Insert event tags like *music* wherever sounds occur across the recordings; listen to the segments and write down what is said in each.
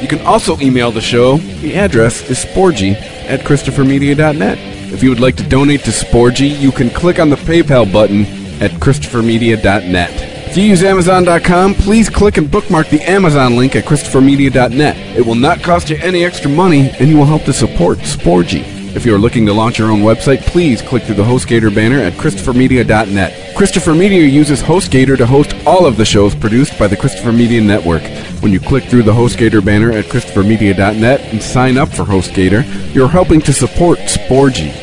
You can also email the show. The address is sporgy at ChristopherMedia.net. If you would like to donate to Sporgy, you can click on the PayPal button at ChristopherMedia.net. If you use Amazon.com, please click and bookmark the Amazon link at ChristopherMedia.net. It will not cost you any extra money, and you will help to support Sporgy. If you are looking to launch your own website, please click through the HostGator banner at ChristopherMedia.net. Christopher Media uses HostGator to host all of the shows produced by the Christopher Media Network. When you click through the HostGator banner at ChristopherMedia.net and sign up for HostGator, you're helping to support Sporgy.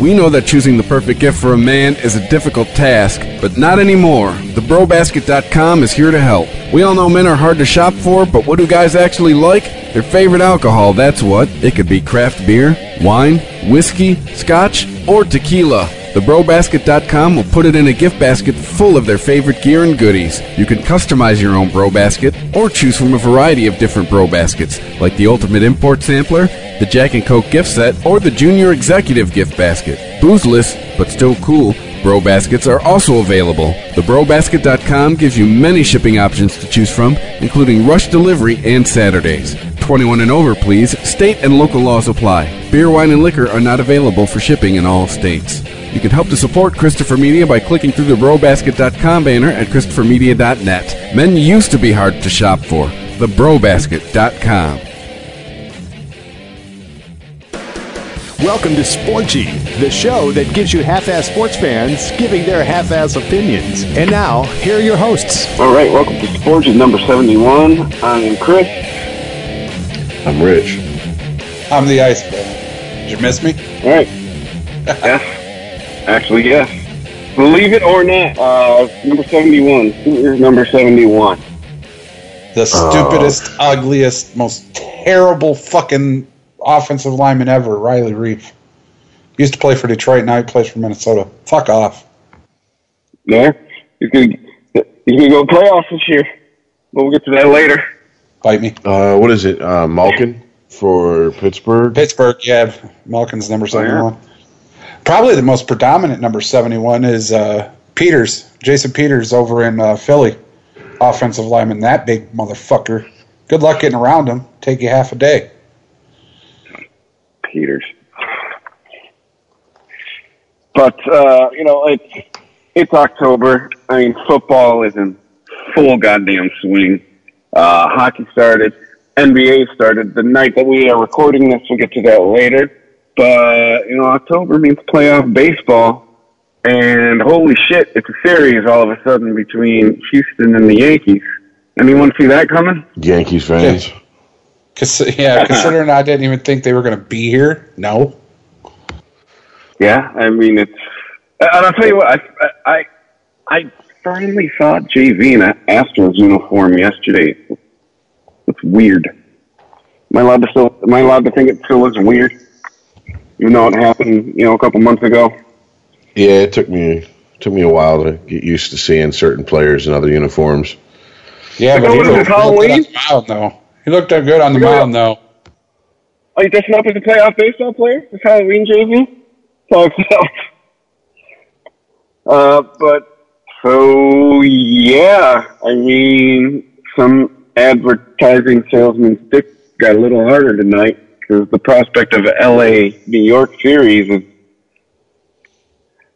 We know that choosing the perfect gift for a man is a difficult task, but not anymore. TheBroBasket.com is here to help. We all know men are hard to shop for, but what do guys actually like? Their favorite alcohol, that's what. It could be craft beer, wine, whiskey, scotch, or tequila. TheBroBasket.com will put it in a gift basket full of their favorite gear and goodies. You can customize your own Bro Basket or choose from a variety of different Bro Baskets, like the Ultimate Import Sampler, the Jack and Coke gift set, or the Junior Executive gift basket. Boozeless, but still cool, Bro Baskets are also available. The TheBroBasket.com gives you many shipping options to choose from, including rush delivery and Saturdays. 21 and over, please. State and local laws apply. Beer, wine, and liquor are not available for shipping in all states. You can help to support Christopher Media by clicking through the BroBasket.com banner at ChristopherMedia.net. Men used to be hard to shop for. TheBroBasket.com. Welcome to Sporgy, the show that gives you half-ass sports fans giving their half-ass opinions. And now, here are your hosts. All right, welcome to Sporgy number 71. I'm Chris. I'm Rich. I'm the Iceberg. Did you miss me? All right. yes. Actually, yes. Believe it or not, uh, number 71. Who is number 71? The stupidest, ugliest, most terrible fucking offensive lineman ever, Riley Reiff. Used to play for Detroit, now he plays for Minnesota. Fuck off. There. He's going to he's gonna go playoffs this year. But we'll get to that later. Bite me. Uh, what is it? Uh, Malkin for Pittsburgh. Pittsburgh, yeah. Malkin's number Oh, yeah. 71. Probably the most predominant number 71 is uh, Peters, Jason Peters over in uh, Philly. Offensive lineman, that big motherfucker. Good luck getting around him. Take you half a day. Peters. But uh, you know, it's it's October. I mean, football is in full goddamn swing. Uh, hockey started. NBA started the night that we are recording this. We'll get to that later. But you know, October means playoff baseball, and holy shit, it's a series all of a sudden between Houston and the Yankees. Anyone see that coming? Yankees fans. Cause, *laughs* yeah, considering *laughs* I didn't even think they were going to be here. No. Yeah, I mean it's. And I'll tell you what, I I I finally saw JV in an Astros uniform yesterday. It's weird. Am I allowed to still? Am I allowed to think it still looks weird? Even though it happened, you know, a couple months ago. Yeah, it took me took me a while to get used to seeing certain players in other uniforms. Yeah, Like, but he what is looked, Halloween? he looked good on the mound, though. He looked good on the mound, though. Are you dressing up as a playoff baseball player? This Halloween JV? Talks out. Uh, but so yeah, I mean, some advertising salesman's dick got a little harder tonight because the prospect of a LA New York series is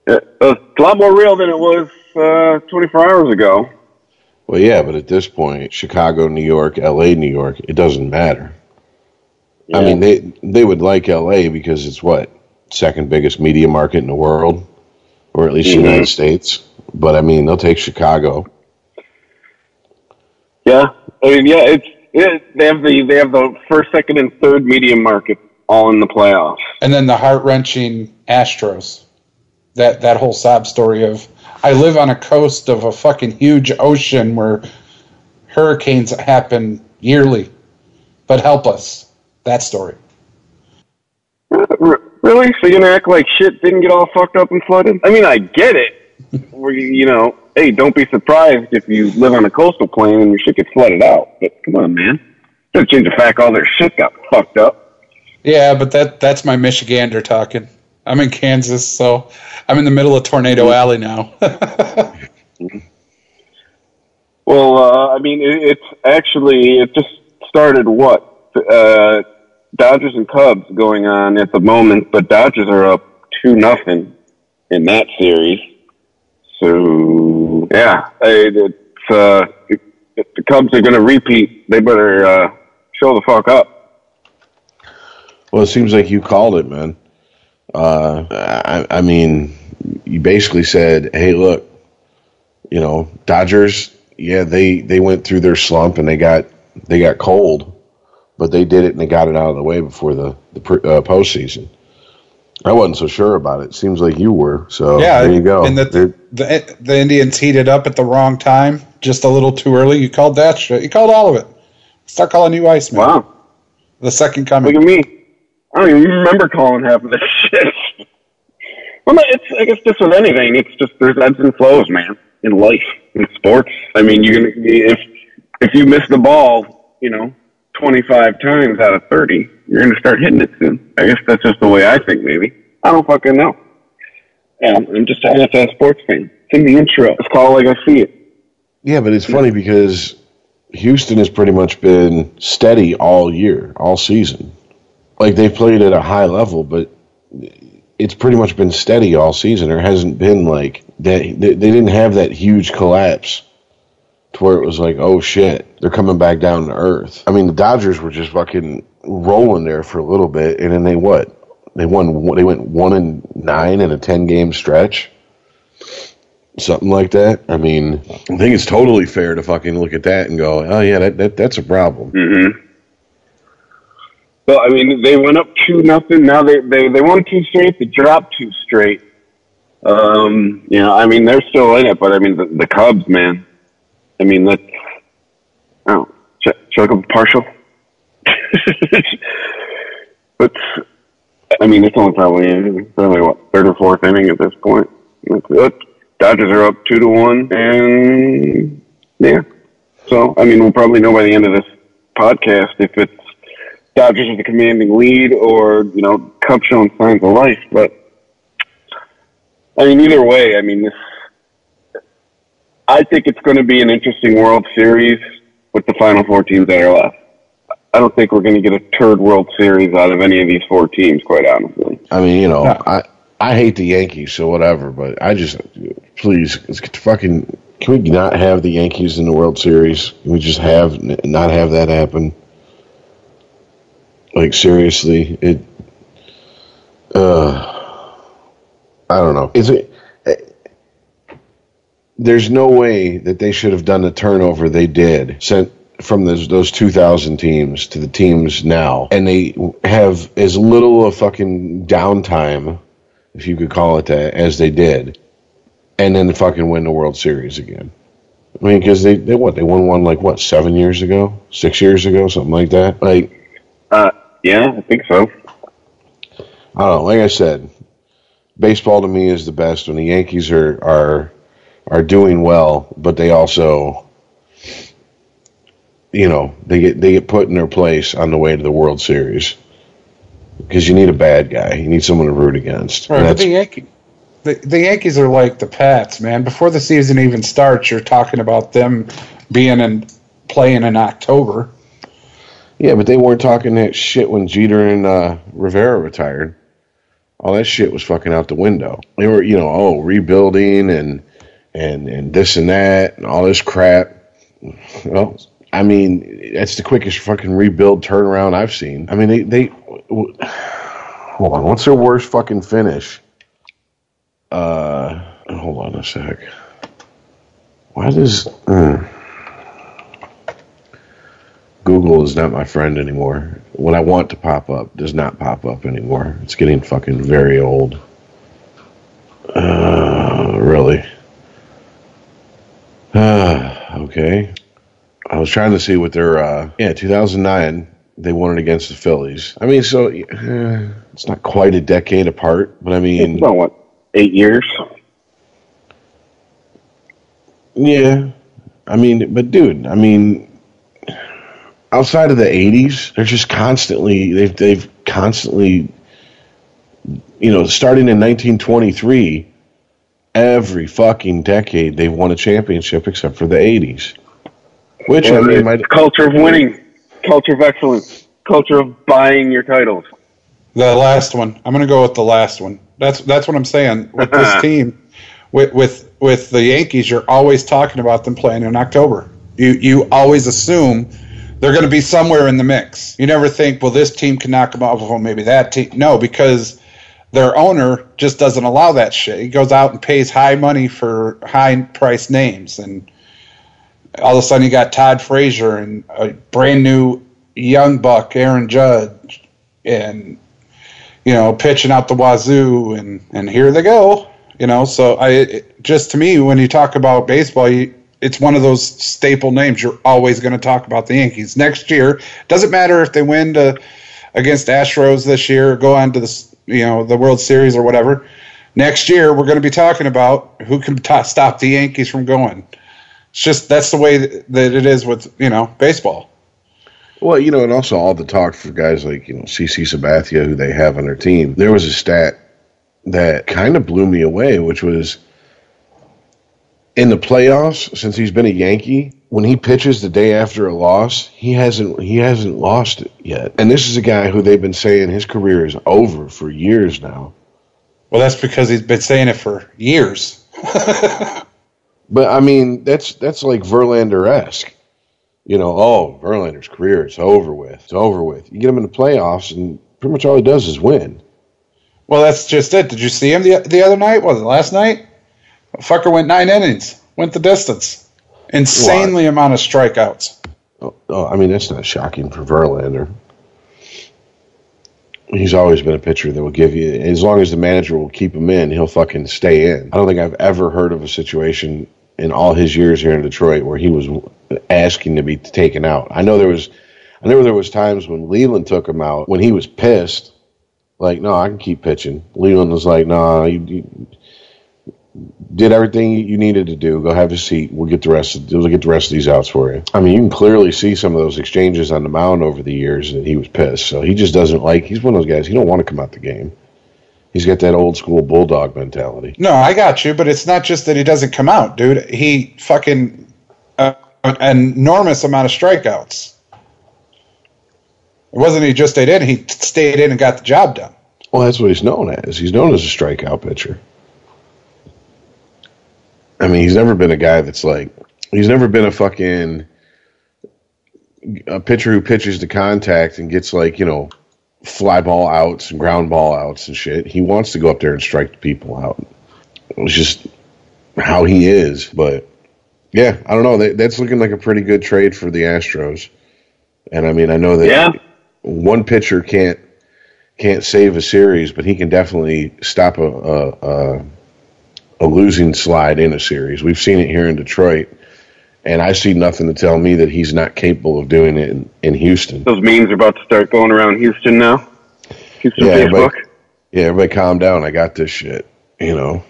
uh, a lot more real than it was uh, 24 hours ago. Well, yeah, but at this point, Chicago, New York, L.A., New York, it doesn't matter. I mean, they they would like L.A. because it's what second biggest media market in the world, or at least Mhm. United States. But I mean, they'll take Chicago. Yeah, I mean, yeah, it's it, they have the they have the first, second, and third media market all in the playoffs. And then the heart wrenching Astros. That that whole sob story of I live on a coast of a fucking huge ocean where hurricanes happen yearly, but help us. That story. Uh, really? So you're gonna act like shit didn't get all fucked up and flooded? I mean, I get it. *laughs* Where you, know, hey, don't be surprised if you live on a coastal plain and your shit gets flooded out. But come on, man. Doesn't change the fact all their shit got fucked up. Yeah, but that that's my Michigander talking. I'm in Kansas, so I'm in the middle of Tornado Alley now. *laughs* Well, uh, I mean, it, it's actually it just started what uh, Dodgers and Cubs going on at the moment, but Dodgers are up two nothing in that series. So yeah, it, it's uh, if, if the Cubs are going to repeat, they better uh, show the fuck up. Well, it seems like you called it, man. Uh, I, I mean, you basically said, "Hey, look, you know, Dodgers. Yeah, they they went through their slump and they got they got cold, but they did it and they got it out of the way before the the pre- uh, postseason." I wasn't so sure about it. Seems like you were. So yeah, there you go. And that the, the the Indians heated up at the wrong time, just a little too early. You called that shit. You called all of it. Start calling you Iceman. Wow, The second coming. look at me. I don't even remember calling half of this shit. Well, it's I guess just with anything, it's just there's ebbs and flows, man, in life, in sports. I mean, you're gonna if if you miss the ball, you know, 25 times out of 30, you're gonna start hitting it soon. I guess that's just the way I think. Maybe I don't fucking know. Yeah, I'm just an NFL sports fan. It's in the intro. It's called like I see it. Yeah, but it's funny because Houston has pretty much been steady all year, all season. Like they've played at a high level, but it's pretty much been steady all season. There hasn't been like that. They, they didn't have that huge collapse to where it was like, oh shit, they're coming back down to earth. I mean, the Dodgers were just fucking rolling there for a little bit, and then they what? They won. They went one and nine in a ten game stretch something like that. I mean, I think it's totally fair to fucking look at that and go, oh yeah, that, that that's a problem. Mm-hmm. Well, I mean, they went up two nothing. Now they they they won two straight. They dropped two straight. Um, you know, I mean, they're still in it, but I mean, the, the Cubs, man. I mean, let's. Oh, check, check up partial. *laughs* but I mean, it's only probably probably what third or fourth inning at this point. That's. Dodgers are up two to one, and yeah. So I mean, we'll probably know by the end of this podcast if it's Dodgers with a commanding lead or you know Cubs showing signs of life. But I mean, either way, I mean this. I think it's going to be an interesting World Series with the final four teams that are left. I don't think we're going to get a turd World Series out of any of these four teams, quite honestly. I mean, you know, I I hate the Yankees, so whatever. But I just please, it's fucking. Can we not have the Yankees in the World Series? Can we just have not have that happen? Like seriously, it. Uh, I don't know. Is it? There's no way that they should have done the turnover they did. Sent from those those 2000 teams to the teams now, and they have as little of fucking downtime, if you could call it that, as they did, and then fucking win the World Series again. I mean, because they, they what they won one like what seven years ago, six years ago, something like that. Like Uh, yeah, I think so. I don't know. Like I said, baseball to me is the best when the Yankees are are are doing well, but they also, you know, they get they get put in their place on the way to the World Series because you need a bad guy. You need someone to root against. Right, but the Yankee, the, the Yankees are like the Pats, man. Before the season even starts, you're talking about them being in playing in October. Yeah, but they weren't talking that shit when Jeter and uh, Rivera retired. All that shit was fucking out the window. They were, you know, oh, rebuilding and and and this and that and all this crap. Well, I mean, that's the quickest fucking rebuild turnaround I've seen. I mean, they they hold on. What's their worst fucking finish? Uh, hold on a sec. Why does mm. Google is not my friend anymore? What I want to pop up does not pop up anymore. It's getting fucking very old. Uh, really. Uh, *sighs* okay. I was trying to see what their uh yeah 2009 they won it against the Phillies. I mean, so uh, it's not quite a decade apart, but I mean, It's about what eight years. yeah. I mean, but dude, I mean, outside of the '80s, they're just constantly they've they've constantly, you know, starting in 1923, every fucking decade they've won a championship except for the '80s. Which I mean, it's might, culture of winning, culture of excellence, culture of buying your titles. The last one. I'm going to go with the last one. That's that's what I'm saying with this *laughs* team. With with with the Yankees, you're always talking about them playing in October. You you always assume they're going to be somewhere in the mix. You never think, well, this team can knock them off. Well, maybe that team. No, because their owner just doesn't allow that shit. He goes out and pays high money for high price names, and all of a sudden you got Todd Frazier and a brand new young buck, Aaron Judge, and you know, pitching out the wazoo, and and here they go. You know, so I it, just to me, when you talk about baseball, you, it's one of those staple names. You're always going to talk about the Yankees next year. Doesn't matter if they win to, against Astros this year, or go on to the you know the World Series or whatever. Next year, we're going to be talking about who can t- stop the Yankees from going. It's just that's the way that, it is with you know baseball. Well, you know, and also all the talk for guys like, you know, CC Sabathia, who they have on their team. There was a stat that kind of blew me away, which was in the playoffs, since he's been a Yankee, when he pitches the day after a loss, he hasn't he hasn't lost it yet. And this is a guy who they've been saying his career is over for years now. Well, that's because he's been saying it for years. *laughs* But I mean, that's that's like Verlander esque. You know, oh, Verlander's career is over with. It's over with. You get him in the playoffs, and pretty much all he does is win. Well, that's just it. Did you see him the the other night? Was it last night? The fucker went nine innings, went the distance. Insanely amount of strikeouts. Oh, oh, I mean, that's not shocking for Verlander. He's always been a pitcher that will give you, as long as the manager will keep him in, he'll fucking stay in. I don't think I've ever heard of a situation in all his years here in Detroit where he was asking to be taken out. I know there was, I know there was times when Leyland took him out when he was pissed. Like, no, I can keep pitching. Leyland was like, no, nah, you, you did everything you needed to do. Go have a seat. We'll get the rest. Of, we'll get the rest of these outs for you. I mean, you can clearly see some of those exchanges on the mound over the years that he was pissed. So he just doesn't like. He's one of those guys. He don't want to come out the game. He's got that old school bulldog mentality. No, I got you, but it's not just that he doesn't come out, dude. He fucking uh, an enormous amount of strikeouts. It wasn't he just stayed in; he stayed in and got the job done. Well, that's what he's known as. He's known as a strikeout pitcher. I mean, he's never been a guy that's like. He's never been a fucking a pitcher who pitches to contact and gets like you know fly ball outs and ground ball outs and shit. He wants to go up there and strike people out. It's just how he is. But yeah, I don't know. That, that's looking like a pretty good trade for the Astros. And I mean, I know that Yeah. one pitcher can't can't save a series, but he can definitely stop a a, a a losing slide in a series. We've seen it here in Detroit. And I see nothing to tell me that he's not capable of doing it in, in Houston. Those memes are about to start going around Houston now. Houston Yeah, Facebook. everybody, yeah, everybody calm down. I got this shit. You know,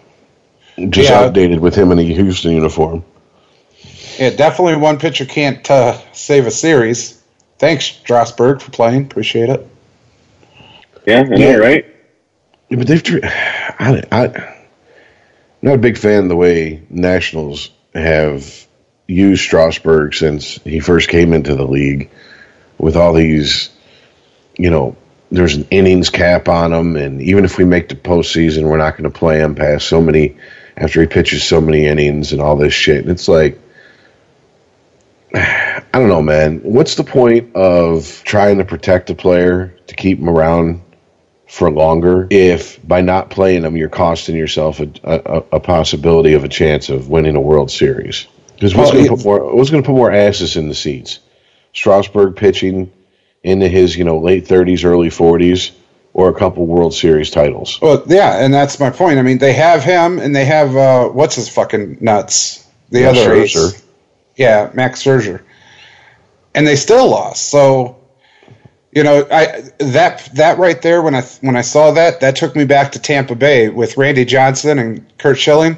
just Yeah. updated with him in a Houston uniform. Yeah, definitely one pitcher can't uh, save a series. Thanks, Strasburg, for playing. Appreciate it. Yeah, I know, Yeah. right? Yeah, but they've. tr- *sighs* I, I, I'm not a big fan of the way Nationals have used Strasburg since he first came into the league, with all these, you know, there's an innings cap on him, and even if we make the postseason, we're not going to play him past so many after he pitches so many innings and all this shit. And it's like, *sighs* I don't know, man. What's the point of trying to protect a player to keep him around for longer if by not playing them you're costing yourself a, a, a possibility of a chance of winning a World Series? Because what's Well, going to put more what's going to put more asses in the seats? Strasburg pitching into his you know late 30s, early 40s, or a couple World Series titles. Well, yeah, and that's my point. I mean, they have him, and they have uh, what's his fucking nuts? The Yeah, other Scherzer. ace. Yeah, Max Scherzer, and they still lost. So, You know, I that that right there when I when I saw that that took me back to Tampa Bay with Randy Johnson and Curt Schilling.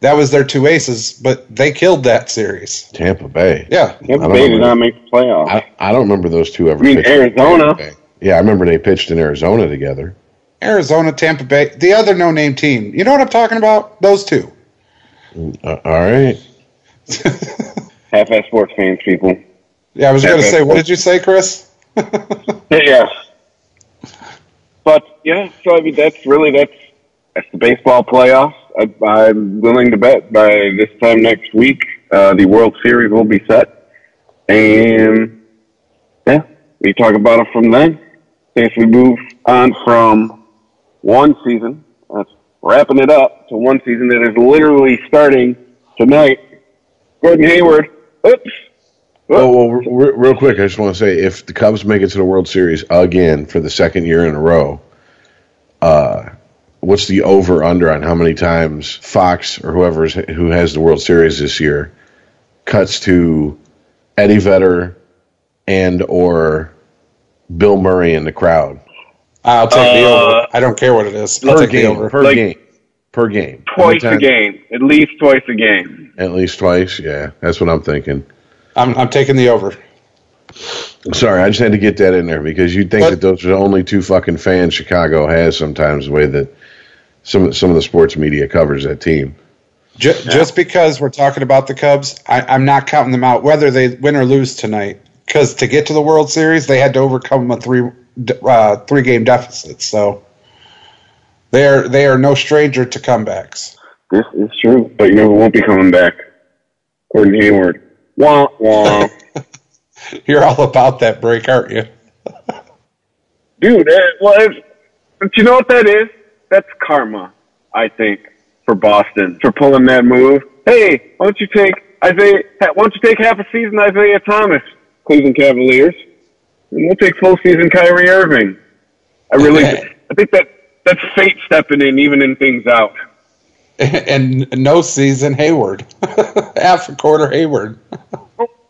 That was their two aces, but they killed that series. Tampa Bay. Yeah, Tampa I don't Bay did not make the playoffs. I, I don't remember those two ever. I mean, Arizona. Yeah, I remember they pitched in Arizona together. Arizona, Tampa Bay, the other no-name team. You know what I'm talking about? Those two. Uh, all right. *laughs* Half-ass sports fans, people. Yeah, I was going to Okay. say, what did you say, Chris? Yes. But yeah, so I mean that's really that's that's the baseball playoffs. I, I'm willing to bet by this time next week uh, the World Series will be set, and yeah, we talk about it from then. If we move on from one season, that's wrapping it up to one season that is literally starting tonight. Gordon Hayward. Oops. Oh, well, re- re- real quick, I just want to say if the Cubs make it to the World Series again for the second year in a row, uh, what's the over under on how many times Fox or whoever is, who has the World Series this year cuts to Eddie Vedder and or Bill Murray in the crowd I'll take the Uh, over. I don't care what it is. I'll per take the game over. per Like- game per game Twice a game, at least twice a game. at least twice. Yeah, that's what I'm thinking. I'm, I'm taking the over. Sorry, I just had to get that in there because you'd think But- that those are the only two fucking fans Chicago has sometimes the way that some some of the sports media covers that team. Just, just because we're talking about the Cubs, I, I'm not counting them out, whether they win or lose tonight. Because to get to the World Series, they had to overcome a three uh, three game deficit. So they are they are no stranger to comebacks. This is true, but you know who won't be coming back? Gordon Hayward. Wah wah. *laughs* You're all about that break, aren't you? Dude, uh, well, it's, but you know what that is? That's karma, I think, for Boston for pulling that move. Hey, why don't you take Isaiah? Why don't you take half a season Isaiah Thomas, Cleveland Cavaliers, and we'll take full season Kyrie Irving. I really, I think that that's fate stepping in, evening things out. *laughs* and no season Hayward, *laughs* half a quarter Hayward.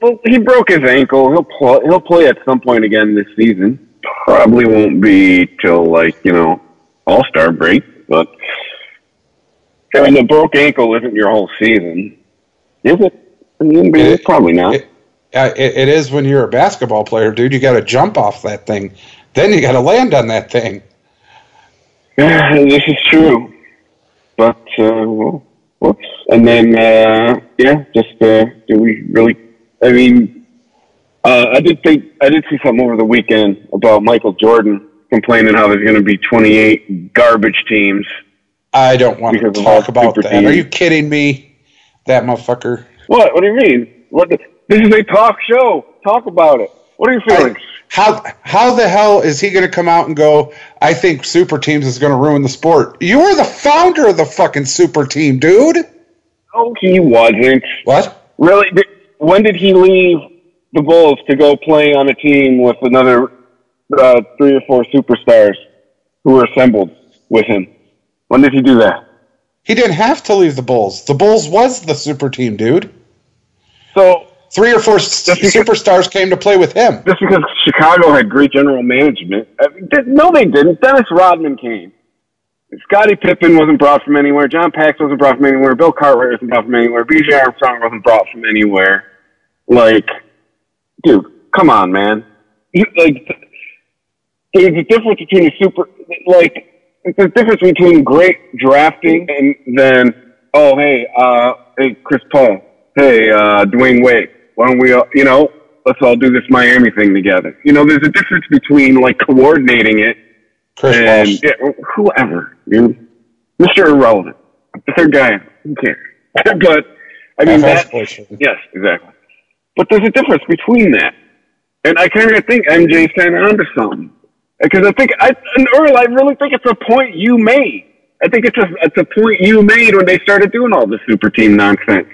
Well, he broke his ankle. He'll play. He'll play at some point again this season. Probably won't be till like you know All Star break, but I mean, the broke ankle isn't your whole season, is it? I mean, It- probably not. It, uh, it, it is when you're a basketball player, dude. You got to jump off that thing, then you got to land on that thing. *laughs* this is true, but uh, whoops. And then uh, yeah, just uh, do we really? I mean, uh, I did think I did see something over the weekend about Michael Jordan complaining how there's going to be 28 garbage teams. I don't want to talk about that. Are you kidding me? That motherfucker. What? What do you mean? What? The, this is a talk show. Talk about it. What are your feelings? How how the hell is he going to come out and go? I think super teams is going to ruin the sport. You are the founder of the fucking super team, dude. No, he wasn't. What? Really? Did, when did he leave the Bulls to go play on a team with another uh, three or four superstars who were assembled with him? When did he do that? He didn't have to leave the Bulls. The Bulls was the super team, dude. So Three or four because- superstars came to play with him. just because Chicago had great general management, I mean, th- no, they didn't. Dennis Rodman came. Scottie Pippen wasn't brought from anywhere. John Pax wasn't brought from anywhere. Bill Cartwright wasn't brought from anywhere. B.J. Armstrong wasn't brought from anywhere. Like, dude, come on, man. You, like, there's a difference between a super, like, there's a difference between great drafting and then, oh, hey, uh, hey, Chris Paul, hey, uh, Dwyane Wade, why don't we, all, you know, let's all do this Miami thing together. You know, there's a difference between like coordinating it Chris and Walsh. yeah, whoever, dude, Mr. Irrelevant, the third guy, who cares? *laughs* but I mean, that, yes, exactly. But there's a difference between that, and I kind of think MJ's kind of onto something because I think I, and Earl, I really think it's a point you made. I think it's a it's a point you made when they started doing all this super team nonsense.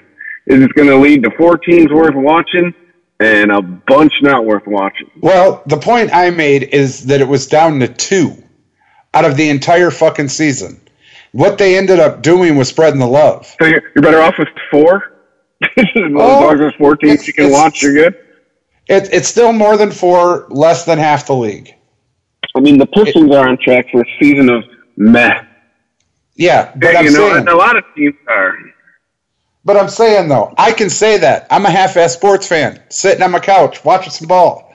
Is it's going to lead to four teams worth watching and a bunch not worth watching. Well, the point I made is that it was down to two out of the entire fucking season. What they ended up doing was spreading the love. So you're, you're better off with four. *laughs* as long as oh, there's four teams you can watch, you're good. It, it's still more than four, less than half the league. I mean, the Pistons are on track for a season of meh. Yeah, but I'm you know, saying, and a lot of teams are. But I'm saying though, I can say that I'm a half-ass sports fan, sitting on my couch watching some ball.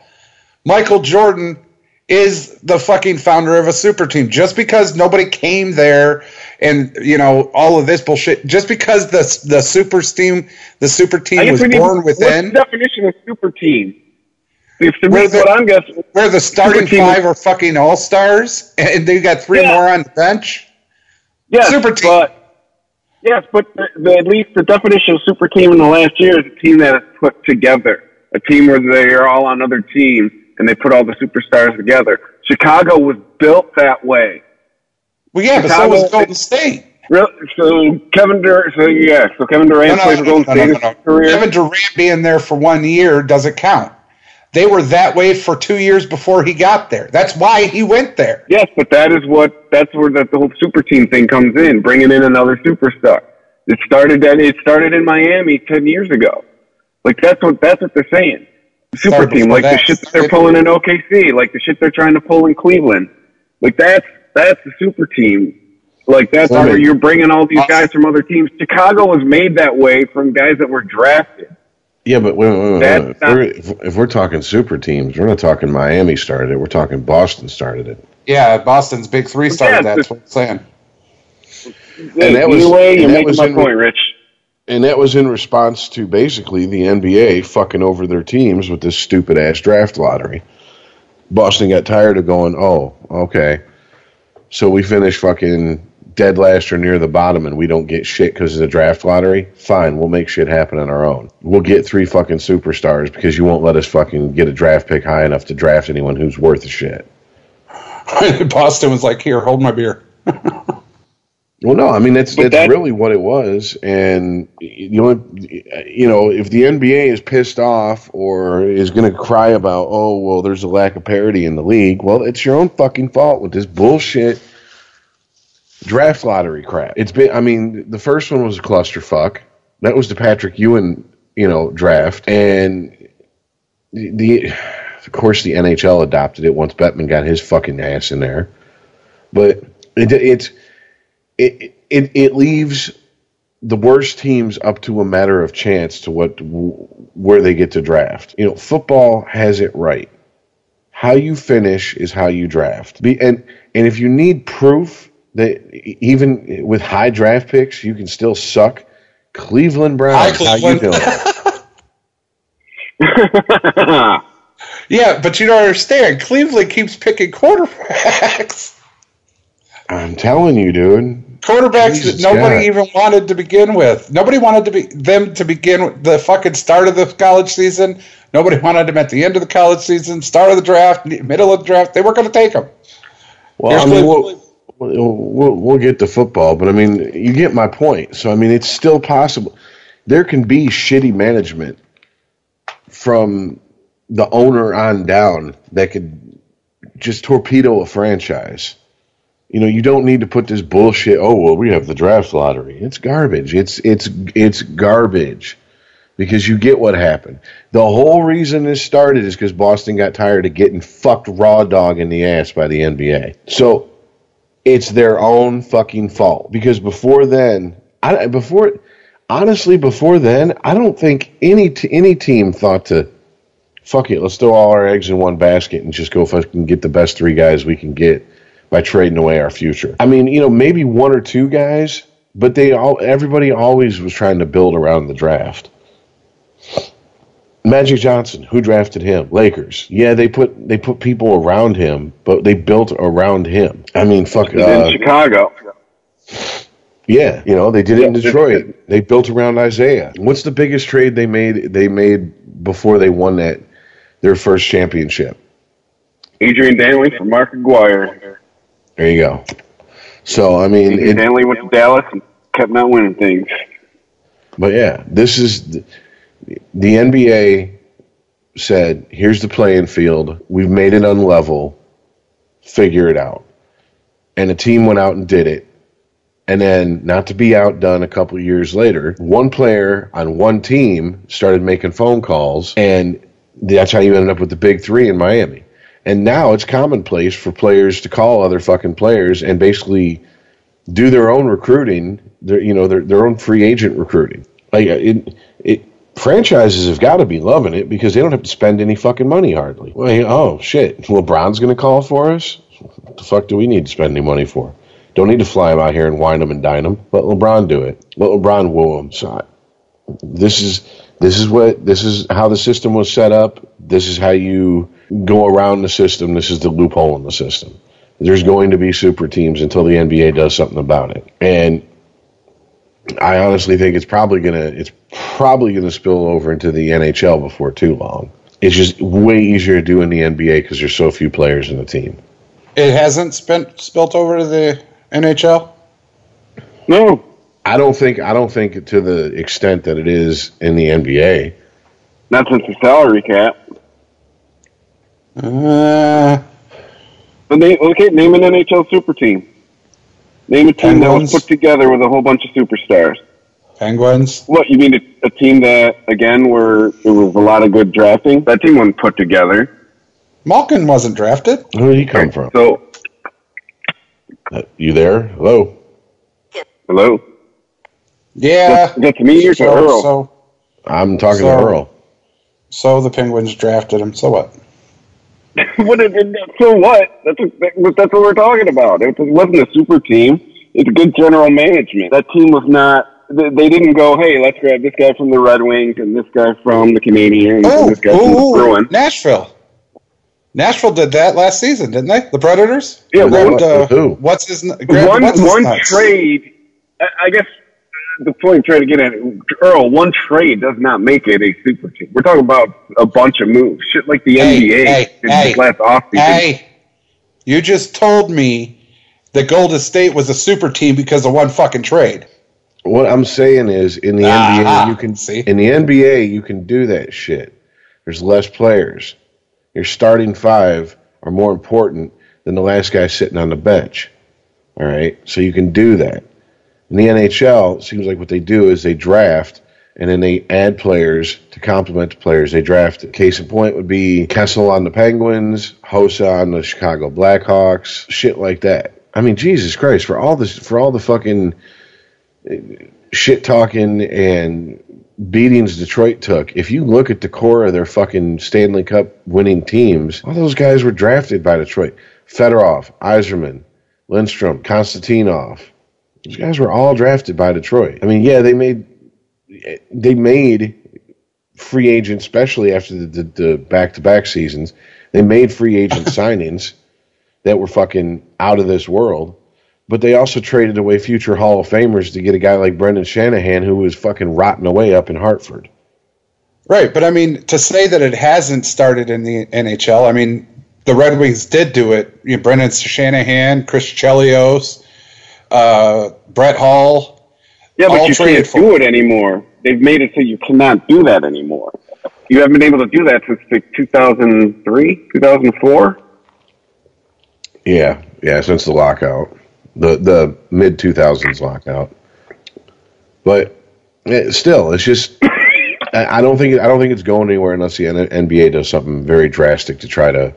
Michael Jordan is the fucking founder of a super team. Just because nobody came there and you know all of this bullshit, just because the the super team, the super team was need- born What's within, the definition of super team? If to Where the- what I'm guessing, where the starting five are fucking all stars, *laughs* and they got three Yeah. more on the bench. yes, super team. But, yes, but the, the, at least the definition of super team in the last year is a team that is put together, a team where they are all on other teams and they put all the superstars together. Chicago was built that way. Well, yeah, but so was Golden State. Real, so Kevin Durant, so yeah, so Kevin Durant No, no, played for no, Golden no, no, State no, his no. career. Kevin Durant being there for one year doesn't count. They were that way for two years before he got there. That's why he went there. Yes, but that is what that's where the, the whole super team thing comes in, bringing in another superstar. It started that it started in Miami ten years ago. Like that's what that's what they're saying. Super team, like the shit that they're pulling in OKC, like the shit they're trying to pull in Cleveland. Like that's that's the super team. Like that's where you're bringing all these uh, guys from other teams. Chicago was made that way from guys that were drafted. Yeah, but wait, wait, wait, wait. That's If, not- we're, if, if we're talking super teams, we're not talking Miami started it. We're talking Boston started it. Yeah, Boston's big three started Yeah, that. That's what I'm saying. Hey, that was- either way, and you're that making was my in- point, Rich. And that was in response to basically the NBA fucking over their teams with this stupid ass draft lottery. Boston got tired of going, oh, okay. So we finish fucking dead last or near the bottom and we don't get shit because of the draft lottery. Fine, we'll make shit happen on our own. We'll get three fucking superstars because you won't let us fucking get a draft pick high enough to draft anyone who's worth a shit. *laughs* Boston was like, "Here, hold my beer." *laughs* Well, no, I mean that's But that's that- really what it was, and you know, you know, if the NBA is pissed off or is going to cry about, oh well, there's a lack of parity in the league, well, it's your own fucking fault with this bullshit draft lottery crap. It's been, I mean, the first one was a clusterfuck. That was the Patrick Ewing, you know, draft, and the, the of course the NHL adopted it once Bettman got his fucking ass in there, but it, it's it, it it leaves the worst teams up to a matter of chance to what where they get to draft. You know, football has it right. How you finish is how you draft. Be, and and if you need proof that even with high draft picks you can still suck, Cleveland Browns, Hi, how you doing? *laughs* Yeah, but you don't understand. Cleveland keeps picking quarterbacks. I'm telling you, dude. Quarterbacks Jesus that nobody God. even wanted to begin with. Nobody wanted to be them to begin with the fucking start of the college season. Nobody wanted them at the end of the college season, start of the draft, middle of the draft. They weren't going to take them. Well, I mean, Cleveland. We'll, we'll, get to football, but I mean, you get my point. So, I mean, it's still possible. There can be shitty management from the owner on down that could just torpedo a franchise. You know, you don't need to put this bullshit. Oh well, we have the draft lottery. It's garbage. It's it's it's garbage because you get what happened. The whole reason this started is because Boston got tired of getting fucked raw dog in the ass by the NBA. So it's their own fucking fault because before then, I before honestly before then, I don't think any t- any team thought to fuck it. Let's throw all our eggs in one basket and just go fucking get the best three guys we can get by trading away our future. I mean, you know, maybe one or two guys, but they all everybody always was trying to build around the draft. Magic Johnson, who drafted him? Lakers. Yeah, they put they put people around him, but they built around him. I mean, fuck. It. In Uh, Chicago. yeah, you know, they did it in Detroit. They built around Isaiah. What's the biggest trade they made? They made before they won that their first championship. Adrian Dantley for Mark Aguirre. There you go. So I mean, Adrian it, Dantley went to Dallas and kept not winning things. but yeah, this is the, NBA said, "Here's the playing field. We've made it unlevel. Figure it out." And a team went out and did it. And then, not to be outdone a couple years later, one player on one team started making phone calls and that's how you ended up with the big three in Miami. And now it's commonplace for players to call other fucking players and basically do their own recruiting, their you know their their own free agent recruiting. Like it, it franchises have got to be loving it because they don't have to spend any fucking money hardly. Well, oh shit, LeBron's going to call for us. What the fuck do we need to spend any money for? Don't need to fly him out here and wine him and dine him. Let LeBron do it. Let LeBron woo him. So I, this is this is what this is how the system was set up. This is how you go around the system. This is the loophole in the system. There's going to be super teams until the NBA does something about it. And I honestly think it's probably gonna it's probably gonna spill over into the NHL before too long. It's just way easier to do in the NBA because there's so few players in the team. It hasn't spent spilt over to the NHL. No, I don't think I don't think to the extent that it is in the NBA. not since the salary cap. Uh, But name, okay, name an NHL super team. Name a team that was put together with a whole bunch of superstars. Penguins. What you mean a, a team that again where it was a lot of good drafting? That team wasn't put together. Malkin wasn't drafted. Who did he come from? So Uh, you there? Hello. hello, Yeah. is that to me or to So, Earl? so, I'm talking So- to Earl. so the Penguins drafted him. So what? *laughs* what is it, so what? That's what, that's what we're talking about. It wasn't a super team. It's good general management. That team was not. They they didn't go, hey, let's grab this guy from the Red Wings and this guy from the Canadiens and Oh, this guy from the Bruins. Nashville. Nashville did that last season, didn't they? The Predators. Yeah, grabbed, well, uh, who? What's his n- grabbed one what's his one nuts? trade. I I guess the point I'm trying to get at, Earl. One trade does not make it a super team. We're talking about a bunch of moves, shit like the Hey, NBA hey, hey, this last offseason. Hey, you just told me that Golden State was a super team because of one fucking trade. What I'm saying is, in the Ah, NBA, you can see? in the NBA you can do that shit. There's less players. Your starting five are more important than the last guy sitting on the bench. All right, so you can do that. In the NHL, it seems like what they do is they draft and then they add players to complement the players they drafted. Case in point would be Kessel on the Penguins, Hossa on the Chicago Blackhawks, shit like that. I mean, Jesus Christ, for all this, for all the fucking eh, shit talking and beatings Detroit took, if you look at the core of their fucking Stanley Cup winning teams, all those guys were drafted by Detroit. Fedorov, Yzerman, Lidstrom, Konstantinov. Those guys were all drafted by Detroit. I mean, yeah, they made they made free agents, especially after the, the, the back-to-back seasons. They made free agent *laughs* signings that were fucking out of this world. But they also traded away future Hall of Famers to get a guy like Brendan Shanahan who was fucking rotting away up in Hartford. Right, but I mean, to say that it hasn't started in the NHL, I mean, the Red Wings did do it. You know, Brendan Shanahan, Chris Chelios, uh, Brett Hull. Yeah, but you can't for- do it anymore. They've made it so you cannot do that anymore. You haven't been able to do that since like 2003, 2004. Yeah, yeah, since the lockout, the the mid two thousands lockout. But eh, still, it's just I don't think I don't think it's going anywhere unless the N- NBA does something very drastic to try to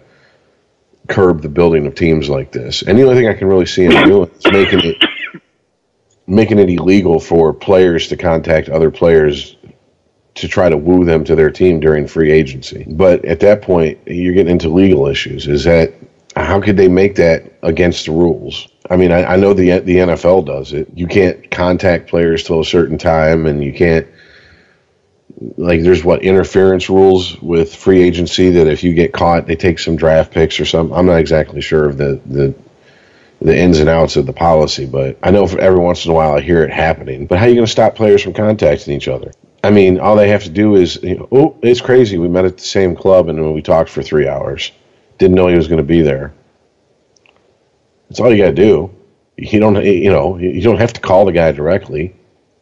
curb the building of teams like this. And the only thing I can really see them doing is making it making it illegal for players to contact other players to try to woo them to their team during free agency. But at that point, you're getting into legal issues. Is that how could they make that against the rules? I mean, I, I know the the NFL does it. You can't contact players till a certain time, and you can't like there's what interference rules with free agency that if you get caught, they take some draft picks or something. I'm not exactly sure of the the the ins and outs of the policy, but I know every once in a while I hear it happening. But how are you going to stop players from contacting each other? I mean, all they have to do is, you know, oh, it's crazy. We met at the same club and we talked for three hours. Didn't know he was going to be there. That's all you got to do. You don't, you know, you don't have to call the guy directly.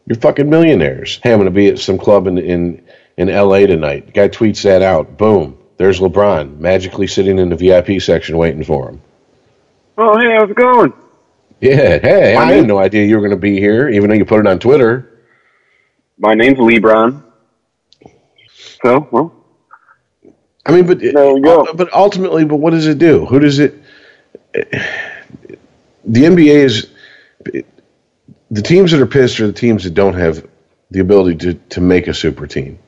You're fucking millionaires. Hey, I'm going to be at some club in in in L.A. tonight. The guy tweets that out. Boom. There's LeBron magically sitting in the VIP section waiting for him. Oh, hey, how's it going? Yeah. Hey, I had no idea you were going to be here, even though you put it on Twitter. My name's LeBron. So, well, I mean, but There we go. Uh, but ultimately, but what does it do? Who does it? The NBA is the teams that are pissed are the teams that don't have the ability to to make a super team.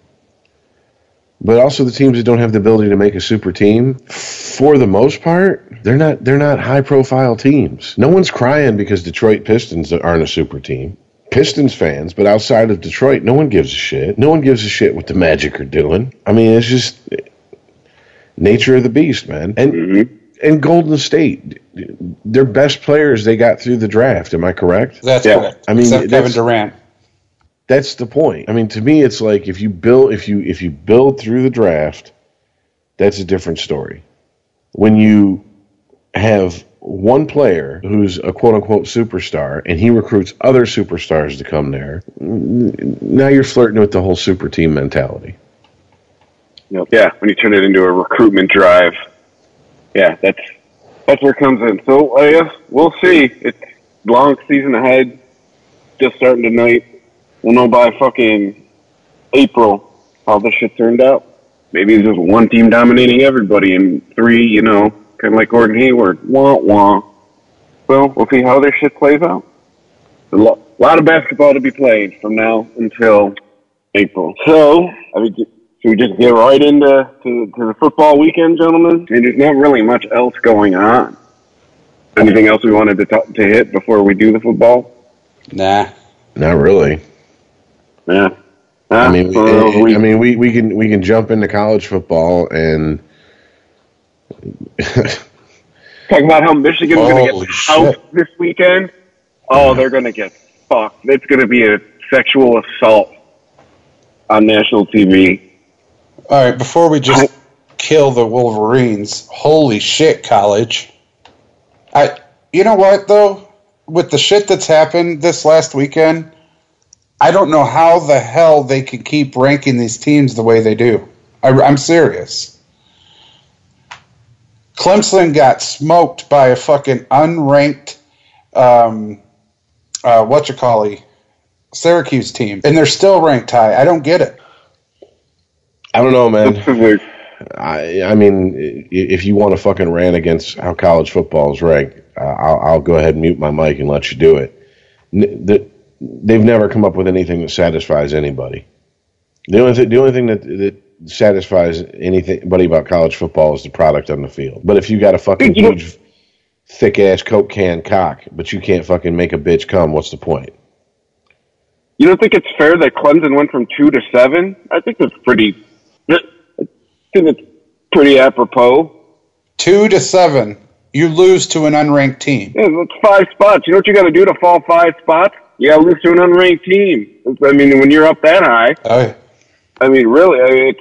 But also the teams that don't have the ability to make a super team, for the most part, they're not they're not high profile teams. No one's crying because Detroit Pistons aren't a super team. Pistons fans, but outside of Detroit, no one gives a shit. No one gives a shit what the Magic are doing. I mean, it's just nature of the beast, man. And mm-hmm. and Golden State, their best players they got through the draft. Am I correct? That's Yeah. correct. I mean, Except Kevin Durant. That's the point. I mean, to me, it's like if you build if you if you build through the draft, that's a different story. When you have one player who's a quote unquote superstar and he recruits other superstars to come there, now you're flirting with the whole super team mentality. Yep. Yeah, when you turn it into a recruitment drive. Yeah, that's that's where it comes in. So I guess we'll see. It's long season ahead. Just starting tonight. We'll know by fucking April how this shit turned out. Maybe it's just one team dominating everybody and three, you know, kind of like Gordon Hayward. Wah wah. Well, we'll see how this shit plays out. A lo- lot of basketball to be played from now until April. So, I mean, should we just get right into to, to the football weekend, gentlemen? I mean, there's not really much else going on. Anything else we wanted to talk, to hit before we do the football? Nah. Not really. Yeah. I mean, we, Uh, we- I mean, we, we can we can jump into college football and *laughs* talk about how Michigan's going to get housed shit. this weekend. Oh, they're going to get fucked. It's going to be a sexual assault on national TV. All right, before we just kill the Wolverines, holy shit, college. I you know what though? With the shit that's happened this last weekend, I don't know how the hell they can keep ranking these teams the way they do. I, I'm serious. Clemson got smoked by a fucking unranked, um, uh, what you call it, Syracuse team, and they're still ranked high. I don't get it. I don't know, man. I, is a- I, I mean, if you want to fucking rant against how college football is ranked, uh, I'll, I'll go ahead and mute my mic and let you do it. N- the, they've never come up with anything that satisfies anybody. The only th- the only thing that that satisfies anybody about college football is the product on the field. But if you got a fucking You huge, thick ass coke can cock, but you can't fucking make a bitch come, what's the point? You don't think it's fair that Clemson went from two to seven? I think that's pretty. I think it's pretty apropos. Two to seven, you lose to an unranked team. Yeah, that's five spots. You know what you got to do to fall five spots? You got to lose to an unranked team. I mean, when you're up that high, Oh, I mean, really, I mean, it's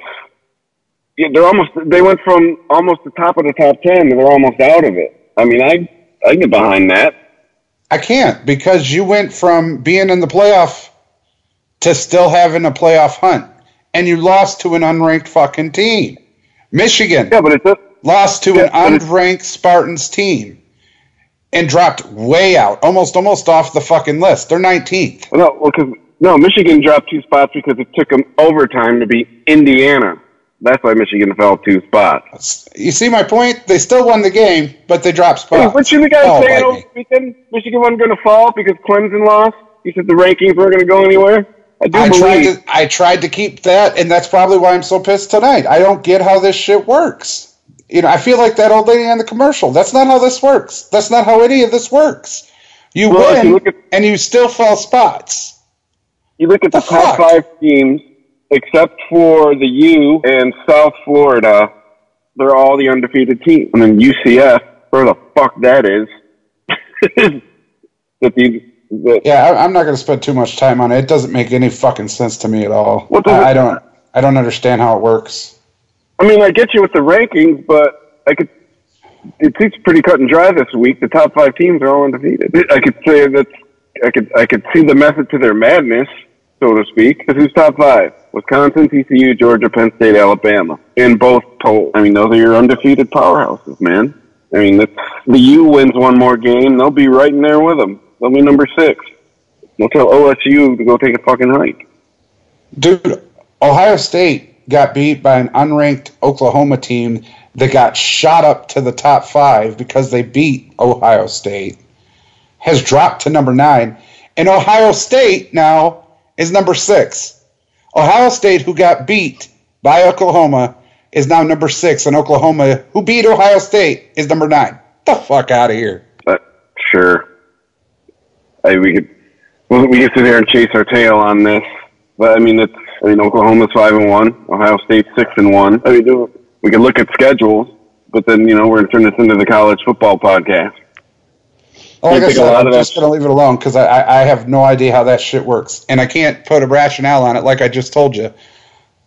yeah, they're almost. They went from almost the top of the top ten, and they're almost out of it. I mean, I I get behind that. I can't because you went from being in the playoff to still having a playoff hunt, and you lost to an unranked fucking team. Michigan Yeah, but it's a, lost to Yeah, an unranked Spartans team and dropped way out, almost almost off the fucking list. They're 19th. no, well, no, Michigan dropped two spots because it took them overtime to beat Indiana. That's why Michigan fell two spots. You see my point? They still won the game, but they dropped Hey, spots. what you the guys Oh, saying over weekend? Michigan wasn't going to fall because Clemson lost. You said the rankings weren't going to go anywhere. I do I tried believe. to I tried to keep that, and that's probably why I'm so pissed tonight. I don't get how this shit works. You know, I feel like that old lady on the commercial. That's not how this works. That's not how any of this works. You Well, win, you at- and you still fall spots. You look at the The top fuck? five teams, except for the U and South Florida, they're all the undefeated team. And then UCF, where the fuck that is, *laughs* that the, the Yeah, I, I'm not going to spend too much time on it. It doesn't make any fucking sense to me at all. I, I don't. I don't understand how it works. I mean, I get you with the rankings, but I could. It seems pretty cut and dry this week. The top five teams are all undefeated. I could say that I could I could see the method to their madness, so to speak. Because who's top five? Wisconsin, TCU, Georgia, Penn State, Alabama, in both polls. I mean, those are your undefeated powerhouses, man. I mean, if the U wins one more game, they'll be right in there with them. They'll be number six. They'll tell OSU to go take a fucking hike. Dude, Ohio State got beat by an unranked Oklahoma team that got shot up to the top five because they beat Ohio State, has dropped to number nine. And Ohio State now is number six. Ohio State, who got beat by Oklahoma, is now number six. And Oklahoma, who beat Ohio State, is number nine. Get the fuck out of here. But sure, I, we could well, we could sit here and chase our tail on this, but I mean it's I mean Oklahoma's five and one, Ohio State's six and one. I mean we could look at schedules, but then you know we're going to turn this into the college football podcast. Oh, like I said, I'm just going to leave it alone because I, I have no idea how that shit works, and I can't put a rationale on it. Like I just told you,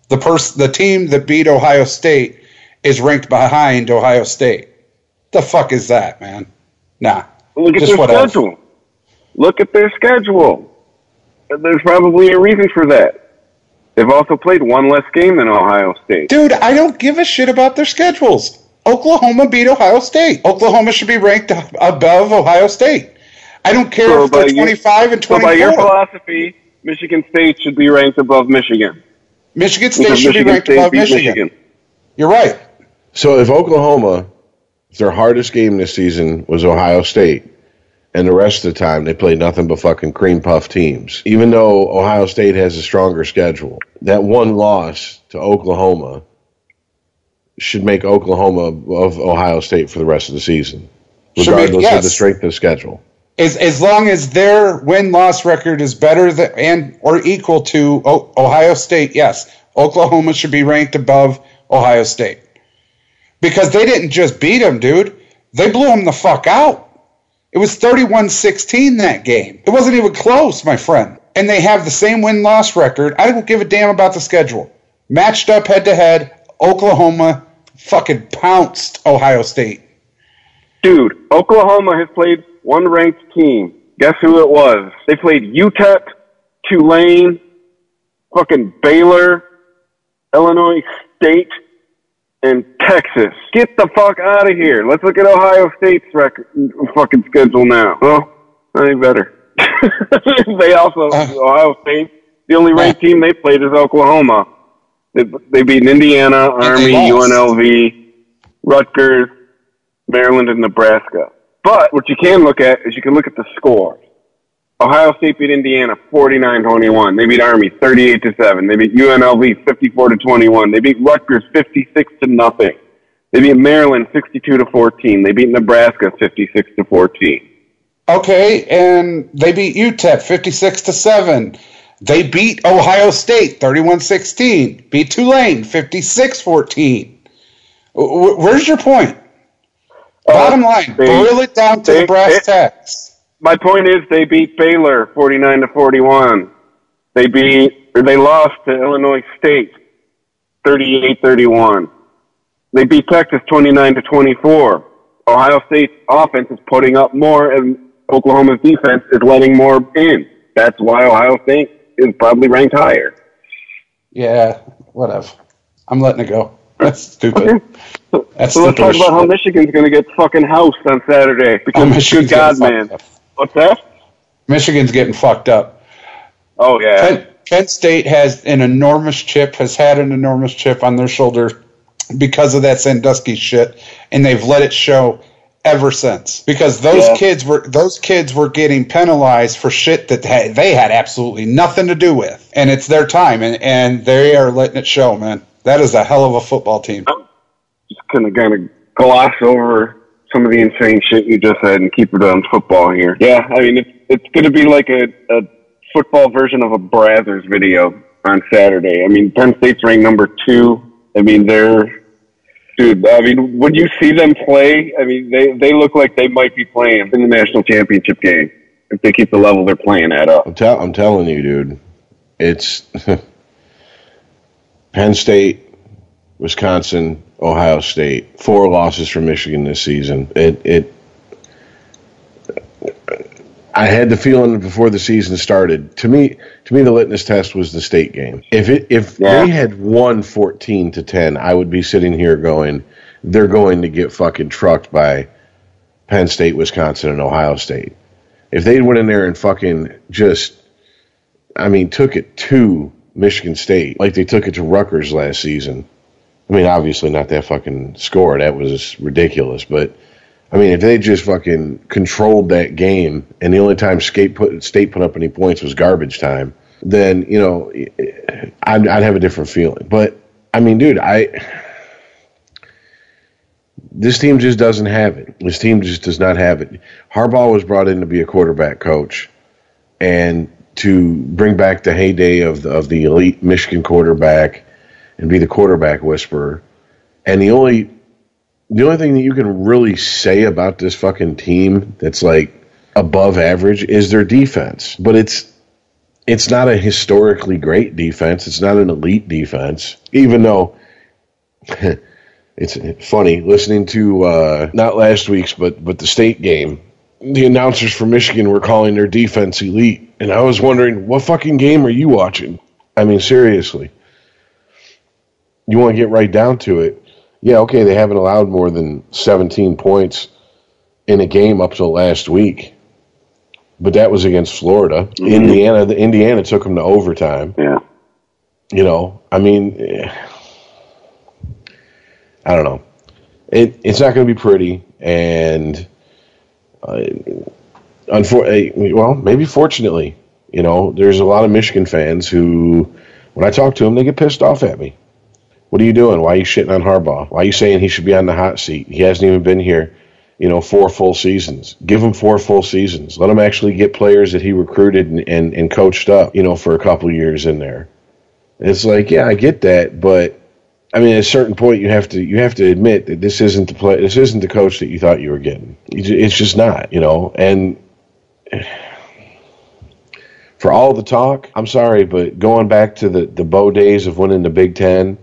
the person, the team that beat Ohio State is ranked behind Ohio State. The fuck is that, man? Nah. Look at just their schedule. Look at their schedule. There's probably a reason for that. They've also played one less game than Ohio State. Dude, I don't give a shit about their schedules. Oklahoma beat Ohio State. Oklahoma should be ranked above Ohio State. I don't care so if they're 25 and 24. So by your philosophy, Michigan State should be ranked above Michigan. Michigan State should Michigan be ranked State above Michigan. Michigan. You're right. So if Oklahoma, their hardest game this season was Ohio State, and the rest of the time they play nothing but fucking cream puff teams. Even though Ohio State has a stronger schedule, that one loss to Oklahoma should make Oklahoma of Ohio State for the rest of the season, regardless make, yes. of the strength of schedule. As, as long as their win loss record is better than and or equal to o- Ohio State, yes, Oklahoma should be ranked above Ohio State because they didn't just beat them, dude. They blew them the fuck out. It was 31 16 that game. It wasn't even close, my friend. And they have the same win loss record. I don't give a damn about the schedule. Matched up head to head, Oklahoma fucking pounced Ohio State. Dude, Oklahoma has played one ranked team. Guess who it was? They played UTEP, Tulane, fucking Baylor, Illinois State, and Texas. Get the fuck out of here. Let's look at Ohio State's record, fucking schedule now. Well, any better. *laughs* they also, uh, Ohio State, the only ranked uh, team they played is Oklahoma. They, they beat Indiana, Army, UNLV, Rutgers, Maryland, and Nebraska. But what you can look at is you can look at the scores. Ohio State beat Indiana 49-21. They beat Army 38 to 7. They beat UNLV 54 to 21. They beat Rutgers 56 to nothing. They beat Maryland 62 to 14. They beat Nebraska 56 to 14. Okay, and they beat UTEP 56 to 7. They beat Ohio State 31 16, beat Tulane 56 14. Where's your point? Uh, Bottom line, they, boil it down to they, the brass tacks. My point is they beat Baylor 49 to 41. They beat, or they lost to Illinois State 38 31. They beat Texas 29 to 24. Ohio State's offense is putting up more and Oklahoma's defense is letting more in. That's why Ohio State is probably ranked higher. Yeah, whatever. I'm letting it go. That's stupid. Okay. So, That's so let's talk about how Michigan's going to get fucking housed on Saturday because oh, Michigan's good God, man. Up. What's that? Michigan's getting fucked up. Oh yeah. Penn, Kent State has an enormous chip, has had an enormous chip on their shoulder because of that Sandusky shit, and they've let it show ever since because those yeah. kids were those kids were getting penalized for shit that they had absolutely nothing to do with and it's their time and, and they are letting it show man that is a hell of a football team I'm just gonna kind of gloss over some of the insane shit you just said and keep it on football here yeah i mean it's it's gonna be like a, a football version of a Brazzers video on saturday i mean penn state's ranked number two i mean they're dude. I mean, when you see them play, I mean, they they look like they might be playing in the national championship game if they keep the level they're playing at up. I'm, te- I'm telling you, dude, it's *laughs* Penn State, Wisconsin, Ohio State, four losses for Michigan this season. It it I had the feeling before the season started. To me, to me, the litmus test was the state game. If it if yeah. they had won fourteen to ten, I would be sitting here going, they're going to get fucking trucked by Penn State, Wisconsin, and Ohio State. If they went in there and fucking just, I mean, took it to Michigan State like they took it to Rutgers last season. I mean, obviously not that fucking score. That was ridiculous. But I mean, if they just fucking controlled that game, and the only time State put State put up any points was garbage time, then you know, I'd, I'd have a different feeling. But I mean, dude, I this team just doesn't have it. This team just does not have it. Harbaugh was brought in to be a quarterback coach, and to bring back the heyday of the, of the elite Michigan quarterback and be the quarterback whisperer. And the only the only thing that you can really say about this fucking team that's like above average is their defense. But it's it's not a historically great defense. It's not an elite defense, even though *laughs* it's funny listening to uh, not last week's but but the state game. The announcers for Michigan were calling their defense elite, and I was wondering what fucking game are you watching? I mean, seriously you want to get right down to it, yeah, okay, they haven't allowed more than 17 points in a game up till last week, but that was against Florida. Mm-hmm. Indiana, the Indiana took them to overtime. Yeah, you know, I mean, I don't know. It it's not going to be pretty, and uh, unfortunately, well, maybe fortunately, you know, there's a lot of Michigan fans who, when I talk to them, they get pissed off at me what are you doing? Why are you shitting on Harbaugh? Why are you saying he should be on the hot seat? He hasn't even been here, you know, four full seasons. Give him four full seasons. Let him actually get players that he recruited and, and, and coached up, you know, for a couple years in there. it's like, yeah, I get that, but I mean, at a certain point, you have to you have to admit that this isn't the play. This isn't the coach that you thought you were getting. It's just not, you know. And *sighs* for all the talk, I'm sorry, but going back to the the Bo days of winning the Big Ten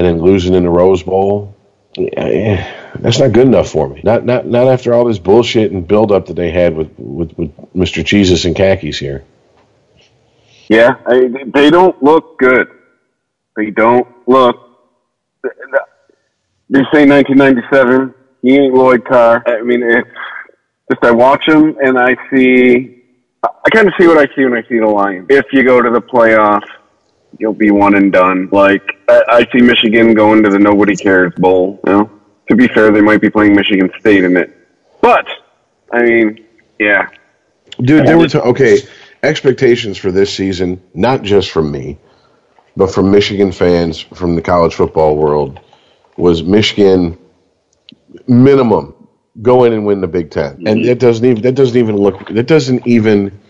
and then losing in the Rose Bowl. That's not good enough for me. Not not not after all this bullshit and build up that they had with with, with Mr. Jesus and khakis here. Yeah, I, they don't look good. They don't look. They say 1997. He ain't Lloyd Carr. I mean, it's just I watch him and I see. I kind of see what I see when I see the Lions. If you go to the playoffs you'll be one and done. Like I, I see Michigan going to the nobody cares bowl. You know, to be fair, they might be playing Michigan State in it, but I mean, yeah, dude, there were t- okay expectations for this season, not just from me, but from Michigan fans from the college football world, was Michigan minimum go in and win the Big 10 mm-hmm. and that doesn't even that doesn't even look that doesn't even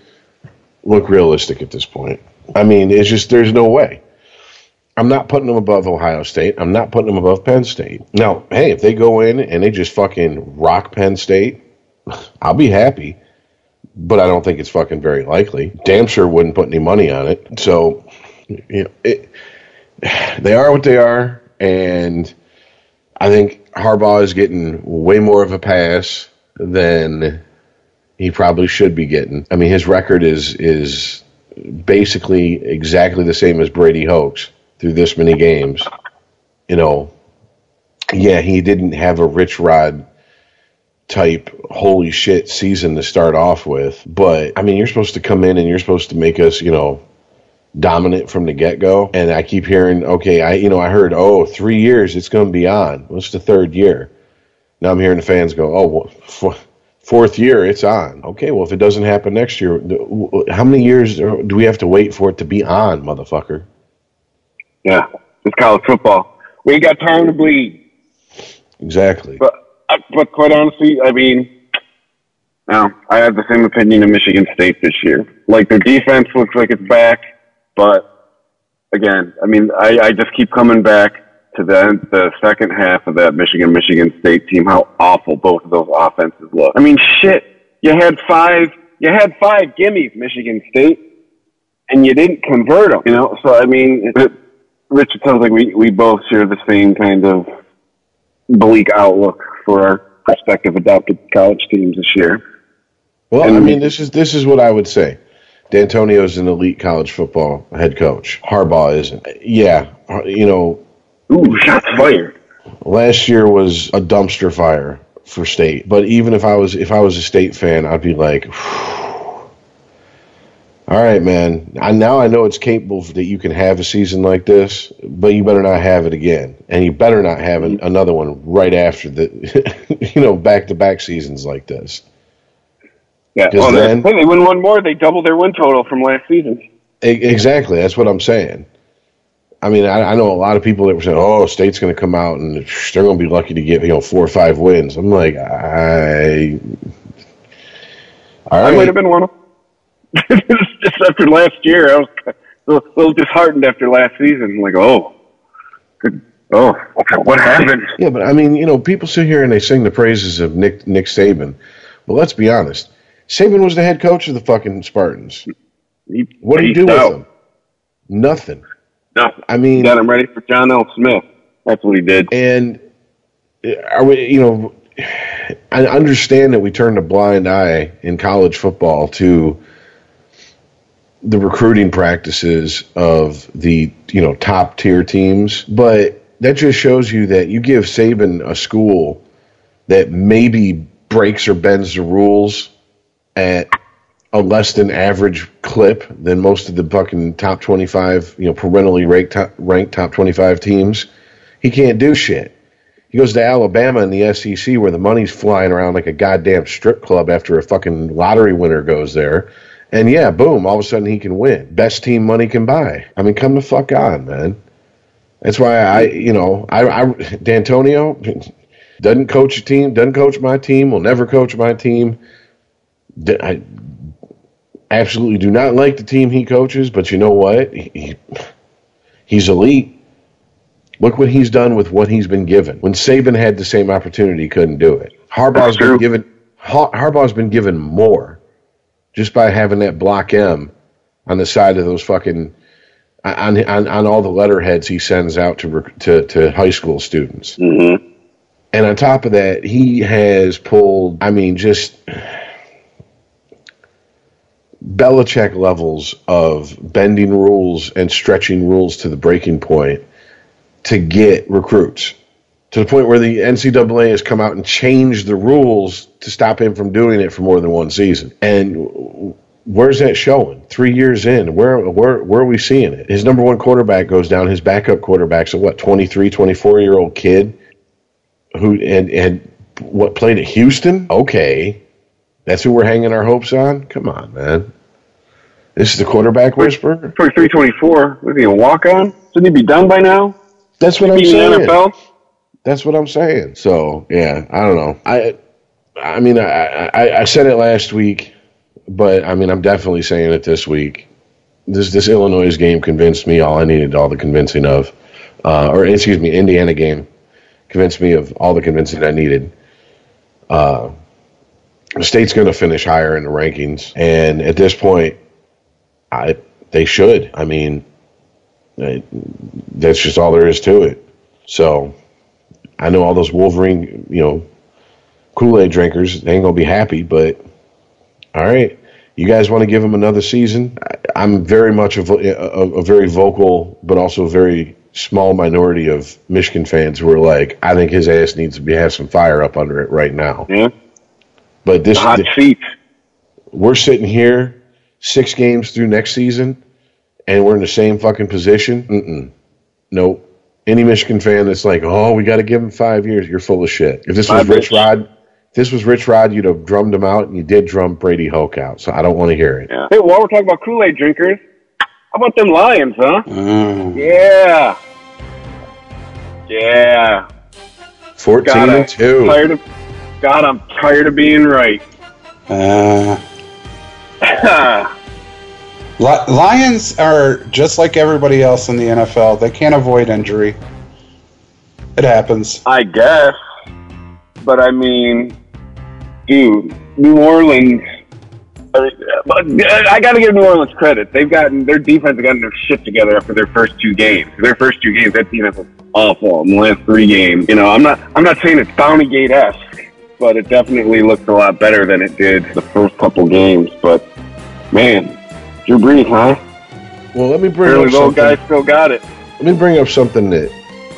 look realistic at this point. I mean, it's just there's no way. I'm not putting them above Ohio State. I'm not putting them above Penn State. Now, hey, if they go in and they just fucking rock Penn State, *laughs* I'll be happy. But I don't think it's fucking very likely. Damn sure wouldn't put any money on it. So, you know, it, *sighs* they are what they are, and I think Harbaugh is getting way more of a pass than he probably should be getting. I mean, his record is is basically exactly the same as Brady Hoke's through this many games. You know, yeah, he didn't have a rich rod type holy shit season to start off with, but I mean, you're supposed to come in and you're supposed to make us, you know, dominant from the get go. And I keep hearing, okay, I, you know, I heard, oh, three years, it's going to be on. What's the third year? Now I'm hearing the fans go, oh, well, fourth year, it's on. Okay, well, if it doesn't happen next year, how many years do we have to wait for it to be on, motherfucker? Yeah, it's college football. We ain't got time to bleed. Exactly. But, uh, but quite honestly, I mean, now I have the same opinion of Michigan State this year. Like their defense looks like it's back, but again, I mean, I, I just keep coming back to the the second half of that Michigan Michigan State team, how awful both of those offenses look. I mean, shit, you had five you had five gimmies Michigan State, and you didn't convert them. You know, so I mean, it, Rich, it sounds like we we both share the same kind of bleak outlook for our prospective adopted college teams this year. Well, and, I mean, this is this is what I would say. Dantonio is an elite college football head coach. Harbaugh isn't. Yeah, you know, Ooh, shots fired. Last year was a dumpster fire for state. But even if I was if I was a state fan, I'd be like, All right, man. I now I know it's capable that you can have a season like this, but you better not have it again, and you better not have an, another one right after the, *laughs* you know, back to back seasons like this. Yeah. Well, then- then, hey, they win one more. They double their win total from last season. Exactly. That's what I'm saying. I mean, I, I know a lot of people that were saying, "Oh, State's going to come out and they're going to be lucky to get you know four or five wins." I'm like, I. All I might have been one of them. *laughs* Just after last year, I was a little, little disheartened after last season. Like, oh, good. Oh, okay, what happened? Yeah, but I mean, you know, people sit here and they sing the praises of Nick Nick Saban, but let's be honest. Saban was the head coach of the fucking Spartans. He, What do you he's do with them? Nothing. No, I mean, got him ready for John L. Smith. That's what he did. and are we? You know, I understand that we turned a blind eye in college football to the recruiting practices of the you know top tier teams, but that just shows you that you give Saban a school that maybe breaks or bends the rules at a less than average clip than most of the fucking top 25, you know, perennially ranked top, ranked top 25 teams. He can't do shit. He goes to Alabama in the SEC where the money's flying around like a goddamn strip club after a fucking lottery winner goes there. And yeah, boom, all of a sudden he can win. Best team money can buy. I mean, come the fuck on, man. That's why I, you know, I, I Dantonio doesn't coach a team, doesn't coach my team, will never coach my team. I absolutely do not like the team he coaches, but you know what? He, he- he's elite. Look what he's done with what he's been given. When Saban had the same opportunity, he couldn't do it. Harbaugh's been given Har- Harbaugh's been given more just by having that block M on the side of those fucking on on, on all the letterheads he sends out to to to high school students. Mm-hmm. And on top of that, he has pulled, I mean, just Belichick levels of bending rules and stretching rules to the breaking point to get recruits. To the point where the NCAA has come out and changed the rules to stop him from doing it for more than one season. And where's that showing? Three years in, where where where are we seeing it? His number one quarterback goes down. His backup quarterback's a what, 23, 24 year old kid who and and what played at Houston? Okay, that's who we're hanging our hopes on. Come on, man. This is the quarterback whisperer. 23 24. Was he a walk on? Shouldn't he be done by now? That's what I'm saying. NFL? That's what I'm saying. So yeah, I don't know. I I mean, I, I I said it last week, but I mean, I'm definitely saying it this week. This this Illinois game convinced me all I needed all the convincing of, uh, or excuse me, Indiana game convinced me of all the convincing I needed. Uh, the state's going to finish higher in the rankings, and at this point, I they should. I mean, that's just all there is to it. So I know all those Wolverine, you know, Kool Aid drinkers, they ain't gonna be happy. But all right, you guys want to give him another season? I, I'm very much a, a, a very vocal, but also very small minority of Michigan fans who are like, I think his ass needs to be have some fire up under it right now. Yeah. But this, The hot seat. we're sitting here six games through next season, and we're in the same fucking position. Mm-mm. Nope. Any Michigan fan that's like, oh, we got to give him five years, you're full of shit. If this was Rich bitch. Rod, if this was Rich Rod, you'd have drummed him out, and you did drum Brady Hoke out. So I don't want to hear it. Yeah. Hey, while we're talking about Kool Aid drinkers, how about them Lions, huh? Mm. Yeah. Yeah. 14 and 2. tired of. God, I'm tired of being right. Uh, *laughs* Li- Lions are just like everybody else in the NFL. They can't avoid injury. It happens. I guess. But I mean, dude, New Orleans. I but I got to give New Orleans credit. They've gotten their defense has gotten their shit together after their first two games. Their first two games, that defense was awful. In the last three games, you know, I'm not I'm not saying it's Bounty Gate esque, but it definitely looked a lot better than it did the first couple games. But man, Drew Brees, huh? Well, let me bring up something. guy still got it. Let me bring up something that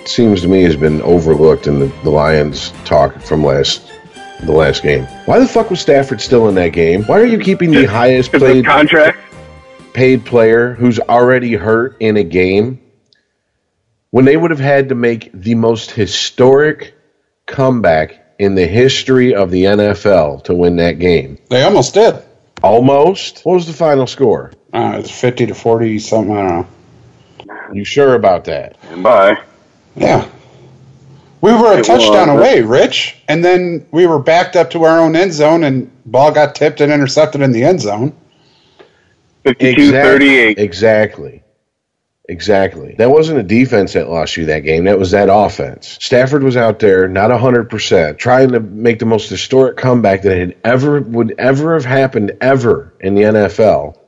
seems to me has been overlooked in the, the Lions talk from last the last game. Why the fuck was Stafford still in that game? Why are you keeping the highest contract. paid player who's already hurt in a game, when they would have had to make the most historic comeback in the history of the NFL to win that game. They almost did. Almost. What was the final score? Uh, it's 50 to 40 something. I don't know. You sure about that? And bye. Yeah. We were a It touchdown was. away, Rich, and then we were backed up to our own end zone, and ball got tipped and intercepted in the end zone. 52 38. Exactly. Exactly. That wasn't a defense that lost you that game. That was that offense. Stafford was out there, not 100%, trying to make the most historic comeback that had ever would ever have happened ever in the NFL.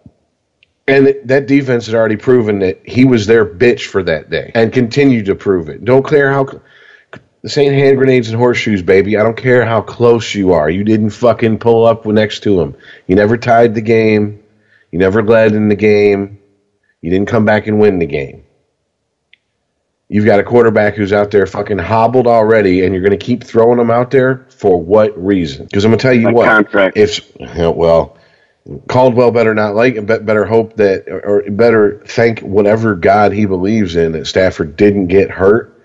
And that defense had already proven that he was their bitch for that day and continued to prove it. Don't care how this ain't hand grenades and horseshoes, baby. I don't care how close you are. You didn't fucking pull up next to him. You never tied the game. You never led in the game. You didn't come back and win the game. You've got a quarterback who's out there fucking hobbled already, and you're going to keep throwing him out there for what reason? Because I'm going to tell you what. contract. If well, Caldwell better not like Better hope that, or better thank whatever God he believes in that Stafford didn't get hurt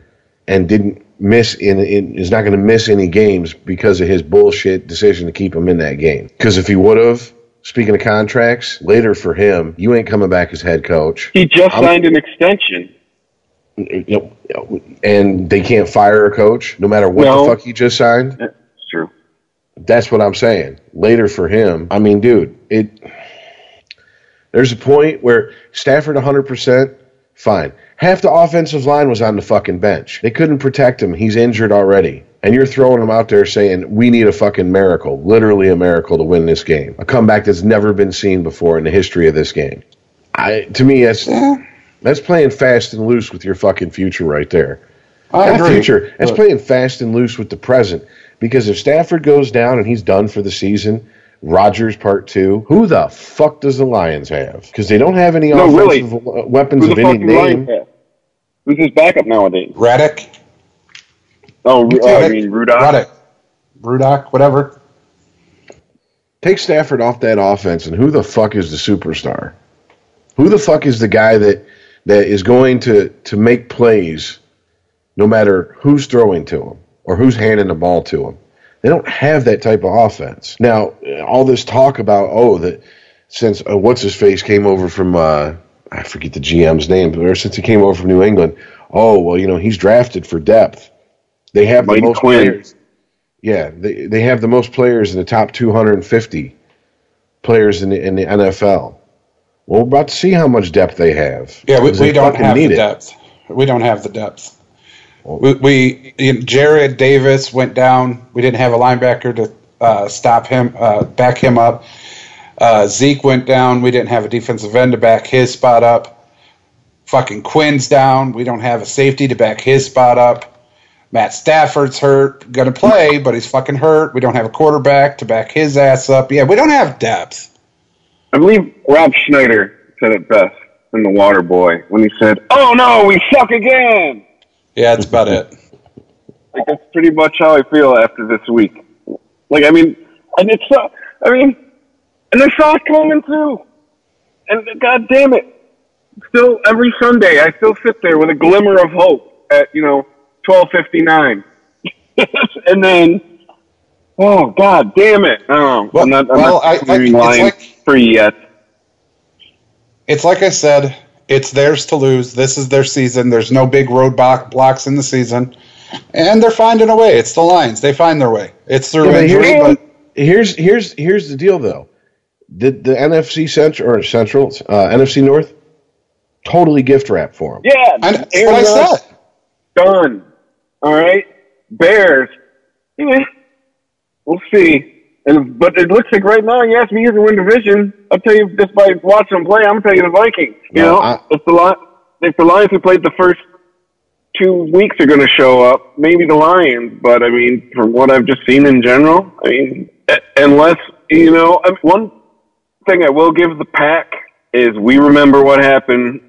and didn't miss in, in is not going to miss any games because of his bullshit decision to keep him in that game. Because if he would have, speaking of contracts, later for him, you ain't coming back as head coach. He just I'm- signed an extension. You know, and they can't fire a coach no matter what No. the fuck he just signed. That's true. That's what I'm saying. Later for him, I mean, dude, it. There's a point where Stafford 100%, fine. Half the offensive line was on the fucking bench. They couldn't protect him. He's injured already. And you're throwing them out there saying, we need a fucking miracle, literally a miracle to win this game. A comeback that's never been seen before in the history of this game. I, to me, that's, that's playing fast and loose with your fucking future right there. I Not agree. future. That's But- playing fast and loose with the present. Because if Stafford goes down and he's done for the season, Rodgers part two, who the fuck does the Lions have? Because they don't have any No, offensive uh, weapons Who of the any fuck Lions name. have? Who's his backup nowadays? Raddick. Oh, uh, I Raddick. mean Rudolph. Raddick. Rudock, whatever. Take Stafford off that offense, and who the fuck is the superstar? Who the fuck is the guy that that is going to to make plays, no matter who's throwing to him or who's handing the ball to him? They don't have that type of offense. Now, all this talk about oh that since uh, what's his face came over from uh, I forget the GM's name, but ever since he came over from New England, oh well, you know he's drafted for depth. They have the most Quinn. players. Yeah, they they have the most players in the top 250 players in the in the NFL. Well, we're about to see how much depth they have. Yeah, we, we don't have the it. depth. We don't have the depth. We, we you know, Jarrad Davis went down. We didn't have a linebacker to uh, stop him, uh, back him up. Uh, Zeke went down. We didn't have a defensive end to back his spot up. Fucking Quin's down. We don't have a safety to back his spot up. Matt Stafford's hurt, gonna play, but he's fucking hurt. We don't have a quarterback to back his ass up. Yeah, we don't have depth. I believe Rob Schneider said it best in The Water Boy when he said, "Oh no, we suck again." Yeah, that's about it. Like that's pretty much how I feel after this week. Like I mean, and it's uh, I mean, and I saw it coming too. And God damn it, still every Sunday I still sit there with a glimmer of hope at you know twelve fifty nine, *laughs* and then oh God damn it! Oh, Well- I'm not. I'm well, not I- I- leaving it's Lions like- free yet. it's like I said, it's theirs to lose. This is their season. There's no big roadblock blocks in the season, and they're finding a way. It's the Lions. They find their way. It's through Yeah, but injury, here's, but here's here's here's the deal though. The the NFC Central or Central uh, NFC North totally gift wrap for them. Yeah, I, that's Aaron what I said. Done. All right. Bears. Yeah. We'll see. And but it looks like right now, you ask me who can win division. I'll tell you just by watching them play. I'm gonna tell you the Vikings. You No, know, I- if the Li- if the Lions who played the first two weeks are going to show up, maybe the Lions. But I mean, from what I've just seen in general, I mean, unless you know, I- one thing I will give the pack is we remember what happened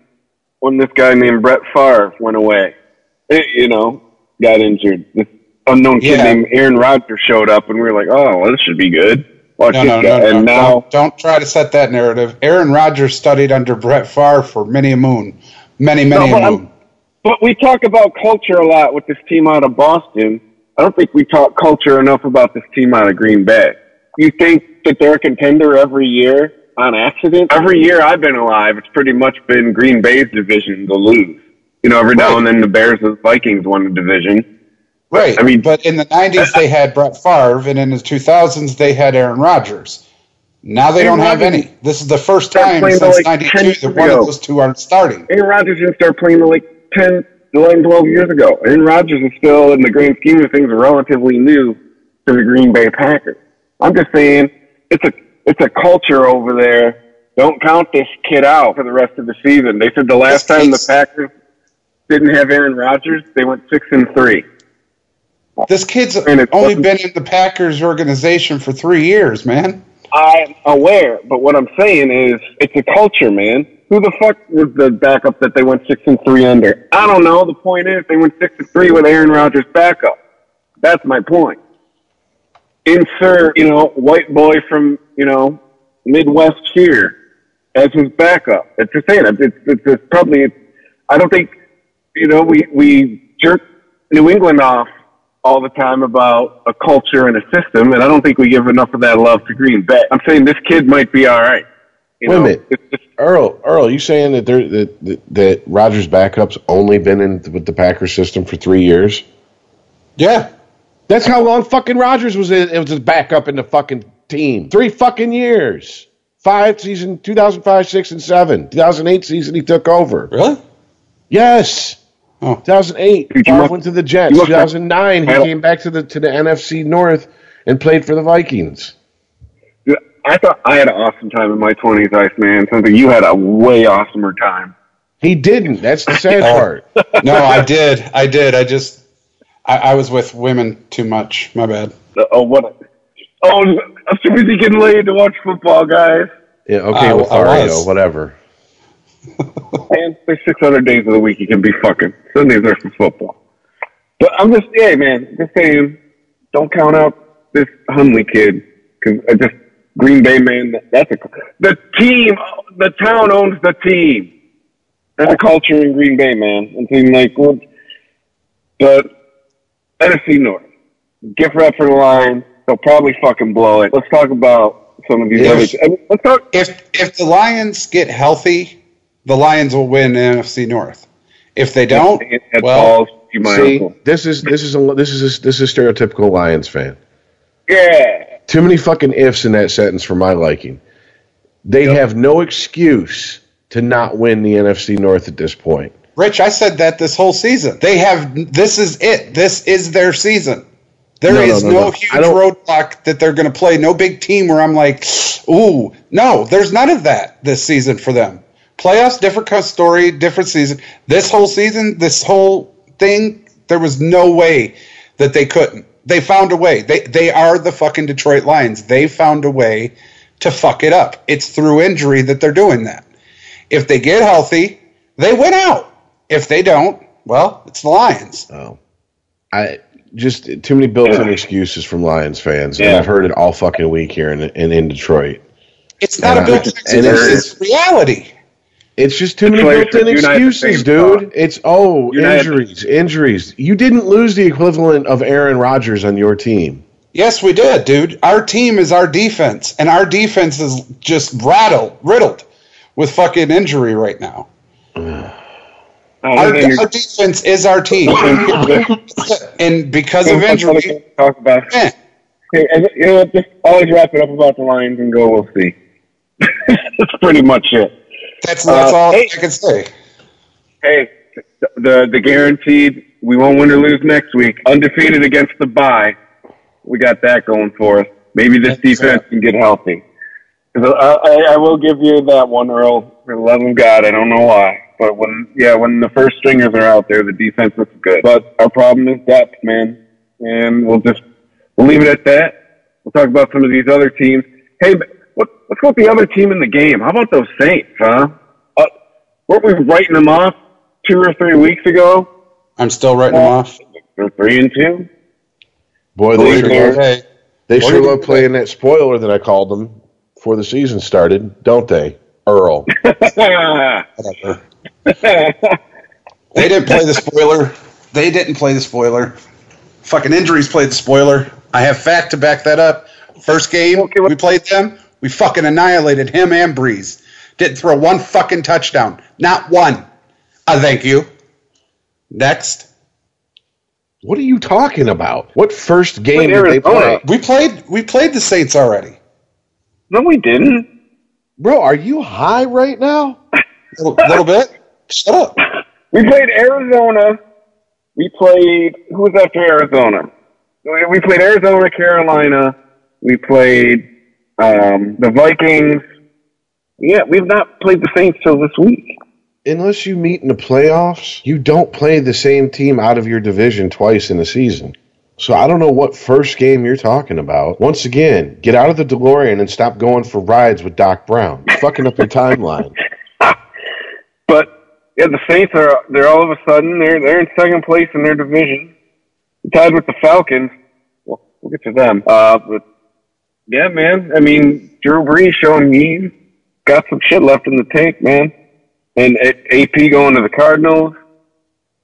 when this guy named Brett Favre went away. Eh, you know, got injured. This unknown kid Yeah. named Aaron Rodgers showed up, and we were like, "Oh, well, this should be good." Watch No, no, no, no. and now, don't, don't try to set that narrative. Aaron Rodgers studied under Brett Favre for many a moon. Many, many No, but a I'm- moon. but we talk about culture a lot with this team out of Boston. I don't think we talk culture enough about this team out of Green Bay. You think that they're a contender every year on accident? Every year I've been alive, it's pretty much been Green Bay's division to lose. You know, every now and then the Bears and Vikings won the division. Right. I mean- but in the 90s, they had Brett Favre, and in the 2000s, they had Aaron Rodgers. Now they Aaron don't have Rodgers- any. This is the first time since like 92 years that one of those two aren't starting. Aaron Rodgers didn't start playing like 10, 11, 12 years ago. Aaron Rodgers is still, in the grand scheme of things, relatively new to the Green Bay Packers. I'm just saying, it's a it's a culture over there. Don't count this kid out for the rest of the season. They said the last This time the Packers didn't have Aaron Rodgers, they went six and three. This kid's only been in the Packers organization for three years, man. I'm aware, but what I'm saying is it's a culture, man. Who the fuck was the backup that they went six and three under? I don't know. The point is they went six and three with Aaron Rodgers backup. That's my point. Insert, you know, white boy from, you know, Midwest here as his backup. It's just saying, it's, it's, it's probably, I don't think, you know, we, we jerk New England off all the time about a culture and a system, and I don't think we give enough of that love to Green Bay. I'm saying this kid might be all right. You Wait a minute. It's just, Earl, Earl, you saying that there that that, that Rodgers' backup's only been in with the Packers system for three years? Yeah. That's how long fucking Rodgers was in, it was his backup in the fucking team. Three fucking years. Five season, 2005, 6, and 7. 2008 season, he took over. Really? Yes. Oh. 2008, Dude, Favre went to the Jets. you must have- 2009, he came back to the to the NFC North and played for the Vikings. I thought I had an awesome time in my 20s, Ice Man. Something you had a way awesomer time. He didn't. That's the sad Oh. part. *laughs* No, I did. I did. I just, I, I was with women too much. My bad. Oh, what? A, oh, I'm too busy getting laid to watch football, guys. Yeah, okay, I- well, I Mario, was. whatever. Man, there's six other days of the week you can be fucking. Sundays are for football. But I'm just, yeah, man, just saying, don't count out this Hundley kid because I just Green Bay man. That's a the team. The town owns the team. That's a culture in Green Bay, man. And seem like, well, but NFC North, gift wrap for the line. They'll probably fucking blow it. Let's talk about some of these Yes. other. I mean, let's talk. If if the Lions get healthy, the Lions will win NFC North. If they don't, Head well, balls, you my See, uncle. this is this is a this is a, this is a stereotypical Lions fan. Yeah. Too many fucking ifs in that sentence for my liking. They have no excuse to not win the NFC North at this point. Rich, I said that this whole season. They have this is it. This is their season. There No, no, is no, no, no. huge I don't- roadblock that they're going to play. No big team where I'm like, ooh, no. There's none of that this season for them. Playoffs, different kind of story, different season. This whole season, this whole thing, there was no way that they couldn't. They found a way. They they are the fucking Detroit Lions. They found a way to fuck it up. It's through injury that they're doing that. If they get healthy, they win out. If they don't, well, it's the Lions. Oh, I just too many built-in excuses from Lions fans, and I've heard it all fucking week here in in, in Detroit. It's not And a I- built-in excuse. it's- It's reality. It's just too many That's why it's built-in you and I have the excuses, dude. thought. It's oh, You and I have the- injuries, injuries. You didn't lose the equivalent of Aaron Rodgers on your team. Yes, we did, dude. Our team is our defense, and our defense is just rattled, riddled with fucking injury right now. I *sighs* Our, our defense is our team, *laughs* and because of you're- injury, talk about. eh, Hey, you know, what, just always wrap it up about the Lions and go. We'll see. *laughs* That's pretty much it. That's that's Uh, all hey. I can say. Hey, the the guaranteed we won't win or lose next week. Undefeated against the bye. We got that going for us. Maybe this That's defense right. can get healthy. I, I, I will give you that one, Earl. For the love of God, I don't know why, but when yeah, when the first stringers are out there, the defense looks good. But our problem is depth, man, and we'll just we'll leave it at that. We'll talk about some of these other teams. Hey, what, what's with the other team in the game? How about those Saints, huh? Uh, weren't we writing them off two or three weeks ago? I'm still writing them off. They're three and two. Boy, they it or sure, Hey, They sure love playing that spoiler that I called them before the season started, don't they? Earl. *laughs* They didn't play the spoiler. They didn't play the spoiler. Fucking injuries played the spoiler. I have fact to back that up. First game Okay, we played them, we fucking annihilated him and Brees. Didn't throw one fucking touchdown. Not one. I thank you. Next. What are you talking about? What first game With did they play? We played we played the Saints already. no, we didn't. Bro, are you high right now? little, little bit. Shut up. *laughs* We played Arizona. We played who was after Arizona? We we played Arizona, Carolina. We played um, the Vikings. Yeah, we've not played the Saints till this week. Unless you meet in the playoffs, you don't play the same team out of your division twice in a season. So I don't know what first game you're talking about. Once again, get out of the DeLorean and stop going for rides with Doc Brown. You're fucking up your timeline. *laughs* But yeah, the Saints are they're all of a sudden they're they're in second place in their division, tied with the Falcons. Well, we'll get to them. Uh, but yeah, man. I mean, Drew Brees showing he's got some shit left in the tank, man. And A- AP going to the Cardinals.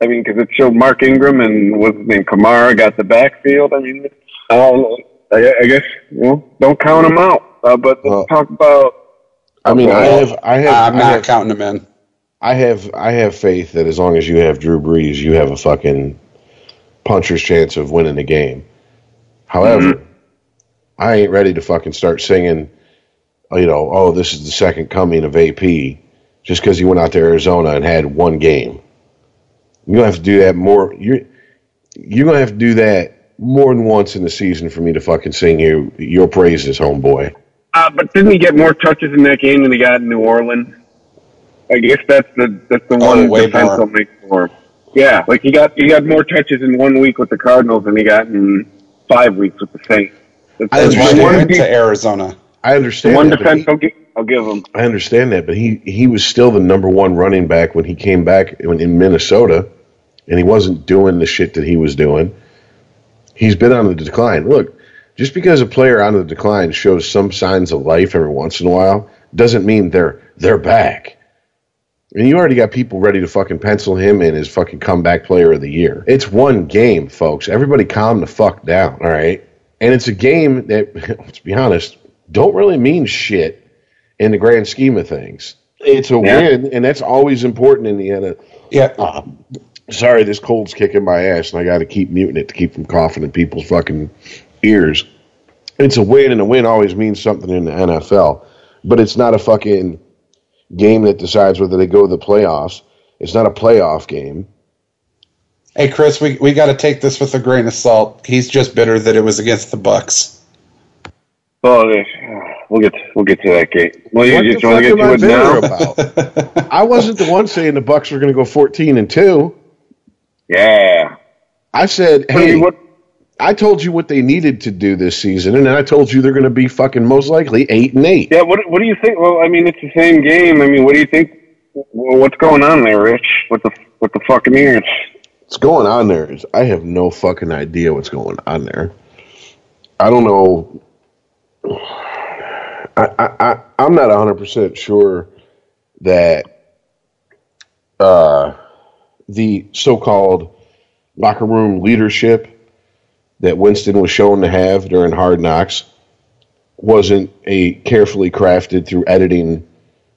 I mean, because it showed Mark Ingram and what's his name, Kamara got the backfield. I mean, I don't know. I, I guess you know, don't count them out. Uh, but let's Well- talk about I mean, I have, I have, I'm I not have, counting them in. I have, I have faith that as long as you have Drew Brees, you have a fucking puncher's chance of winning the game. However, I ain't ready to fucking start singing, you know, oh, this is the second coming of AP, just because he went out to Arizona and had one game. You're gonna have to do that more. You're you're gonna have to do that more than once in the season for me to fucking sing you your praises, homeboy. Uh, but didn't he get more touches in that game than he got in New Orleans? I guess that's the that's the Oh, one way defense more. I'll make for him. Yeah, like he got he got more touches in one week with the Cardinals than he got in five weeks with the Saints. That's, That's that's why they one, went to Arizona. I the understand one that, but defense he- I'll, gi- I'll give him. I understand that, but he he was still the number one running back when he came back in, in Minnesota, and he wasn't doing the shit that he was doing. He's been on the decline. Look, just because a player on the decline shows some signs of life every once in a while doesn't mean they're they're back. And you already got people ready to fucking pencil him in as fucking comeback player of the year. It's one game, folks. Everybody calm the fuck down, all right? And it's a game that, *laughs* let's be honest, don't really mean shit in the grand scheme of things. It's a Yeah. win, and that's always important in the end. Yeah. Uh, sorry, this cold's kicking my ass, and I got to keep muting it to keep from coughing in people's fucking ears. It's a win, and a win always means something in the NFL, but it's not a fucking game that decides whether they go to the playoffs. It's not a playoff game. Hey Chris, we, we got to take this with a grain of salt. He's just bitter that it was against the Bucs. Well, uh, we'll get we'll get to that game. Well, you What the just want to get I to it now? bitter *laughs* about? I wasn't the one saying the Bucs were going to go fourteen and two. Yeah. I said, What, I hey, mean, what I told you what they needed to do this season, and then I told you they're going to be fucking most likely eight and eight. Yeah, what what do you think? Well, I mean, it's the same game. I mean, what do you think? Well, what's going on there, Rich? What the what the fucking ears? What's going on there is I have no fucking idea what's going on there. I don't know. I, I, I I'm not 100 percent sure that uh, the so-called locker room leadership that Winston was shown to have during Hard Knocks wasn't a carefully crafted through editing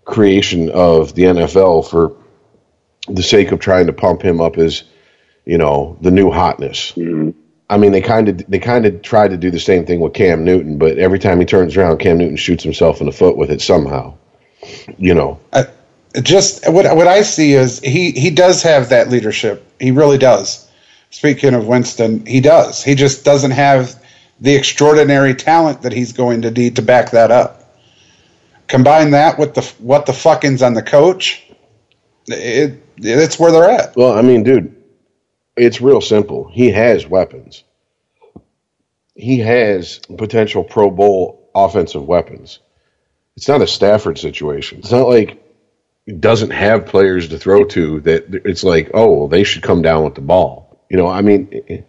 creation of the NFL for the sake of trying to pump him up as you know the new hotness. Mm-hmm. I mean, they kind of they kind of tried to do the same thing with Cam Newton, but every time he turns around, Cam Newton shoots himself in the foot with it somehow. You know, I, just what what I see is he he does have that leadership. He really does. Speaking of Winston, he does. He just doesn't have the extraordinary talent that he's going to need to back that up. Combine that with the what the fuckings on the coach, it it's where they're at. well, I mean, dude, it's real simple. He has weapons. He has potential Pro Bowl offensive weapons. It's not a Stafford situation. It's not like he doesn't have players to throw to that it's like, oh, well, they should come down with the ball. You know, I mean,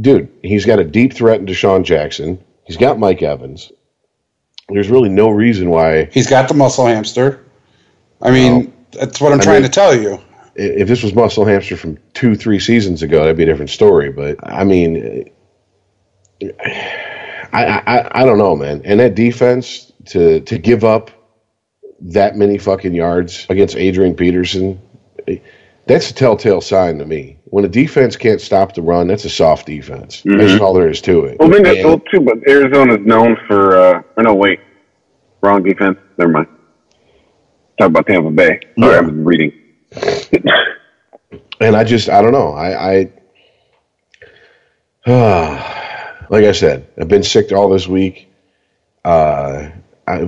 dude, he's got a deep threat in DeSean Jackson. He's got Mike Evans. There's really no reason why He's got the muscle hamster. I mean, that's what I'm I trying mean- to tell you. I- if this was Muscle Hamster from two, three seasons ago, that'd be a different story. But I mean, I, I, I don't know, man. And that defense to to give up that many fucking yards against Adrian Peterson, that's a telltale sign to me. When a defense can't stop the run, that's a soft defense. That's all there is to it. Well, maybe And- well, too, but Arizona's known for. Uh, or no, wait, wrong defense. Never mind. Talk about Tampa Bay. Sorry, Yeah. I'm reading. And I just I don't know. I, I *sighs* like I said, I've been sick all this week. Uh, I,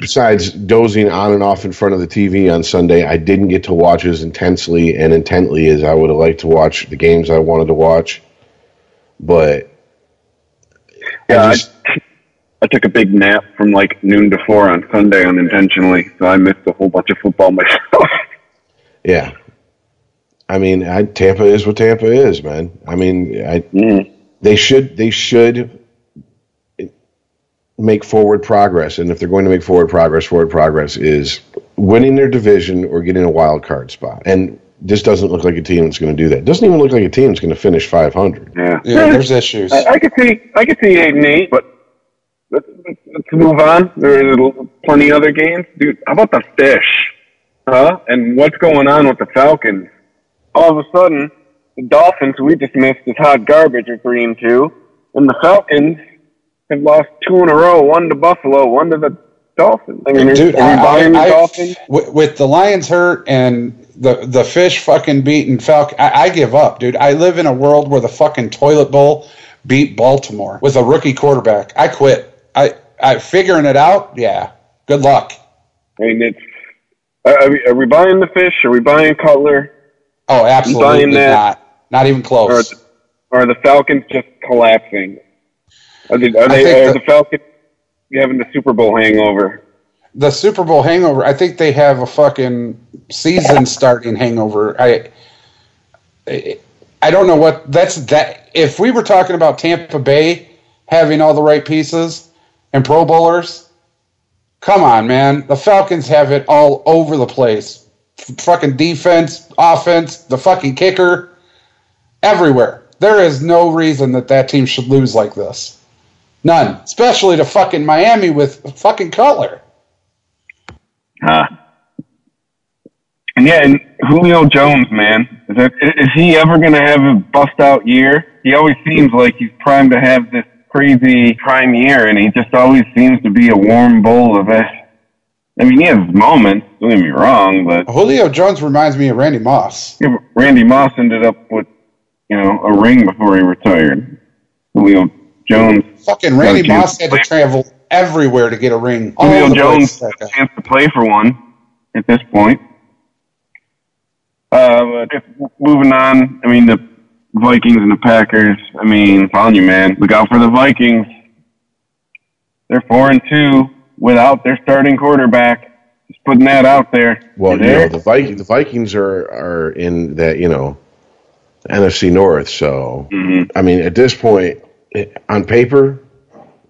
besides dozing on and off in front of the TV on Sunday, I didn't get to watch as intensely and intently as I would have liked to watch the games I wanted to watch. But Yeah, I I, just, I took a big nap from like noon to four on Sunday unintentionally, so I missed a whole bunch of football *laughs* myself. Yeah. I mean, I, Tampa is what Tampa is, man. I mean, I, mm. they should they should make forward progress and if they're going to make forward progress forward progress is winning their division or getting a wild card spot and this doesn't look like a team that's going to do that doesn't even look like a team that's going to finish 500 Yeah, Yeah, there's issues. I, I could see, I could see eight and eight, but let's, let's, let's move on. There's plenty other games, dude. How about the fish, huh? And what's going on with the Falcons? All of a sudden, the Dolphins we dismissed as hot garbage are three and two, and the Falcons have lost two in a row. One to Buffalo, one to the Dolphins. I mean, Dude, are you buying I- the I- Dolphins? with, with the Lions hurt and the the fish fucking beating Falcon, I, I give up, dude. I live in a world where the fucking toilet bowl beat Baltimore with a rookie quarterback. I quit. I I figuring it out. Yeah. Good luck. I mean, it's. Are are we, are we buying the fish? Are we buying Cutler? Oh, absolutely buying that. not. Not even close. or are the Falcons just collapsing? Are they, are, they, are the- the Falcons having the Super Bowl hangover? the Super Bowl hangover. I think they have a fucking season starting hangover. I, I, I don't know what that's that. If we were talking about Tampa Bay having all the right pieces and Pro Bowlers, come on, man. The Falcons have it all over the place. F- fucking defense, offense, the fucking kicker, everywhere. There is no reason that that team should lose like this. None. Especially to fucking Miami with fucking Cutler. Huh. And yeah, and Julio Jones, man, is, that, is he ever going to have a bust out year? He always seems like he's primed to have this crazy prime year, and he just always seems to be a warm bowl of it. I mean, he has moments. Don't get me wrong, but Julio Jones reminds me of Randy Moss. yeah, Randy Moss ended up with, you know, a ring before he retired. Julio Jones Fucking Randy Moss had to travel everywhere to get a ring. Julio Jones has a chance to play for one at this point. Uh, but if, moving on, I mean, the Vikings and the Packers, I mean, I'm telling you, man, look out for the Vikings. They're 4 and 2 without their starting quarterback. Just putting that out there. well you know the vikings the vikings are are in that you know nfc north so Mhm. i mean at this point on paper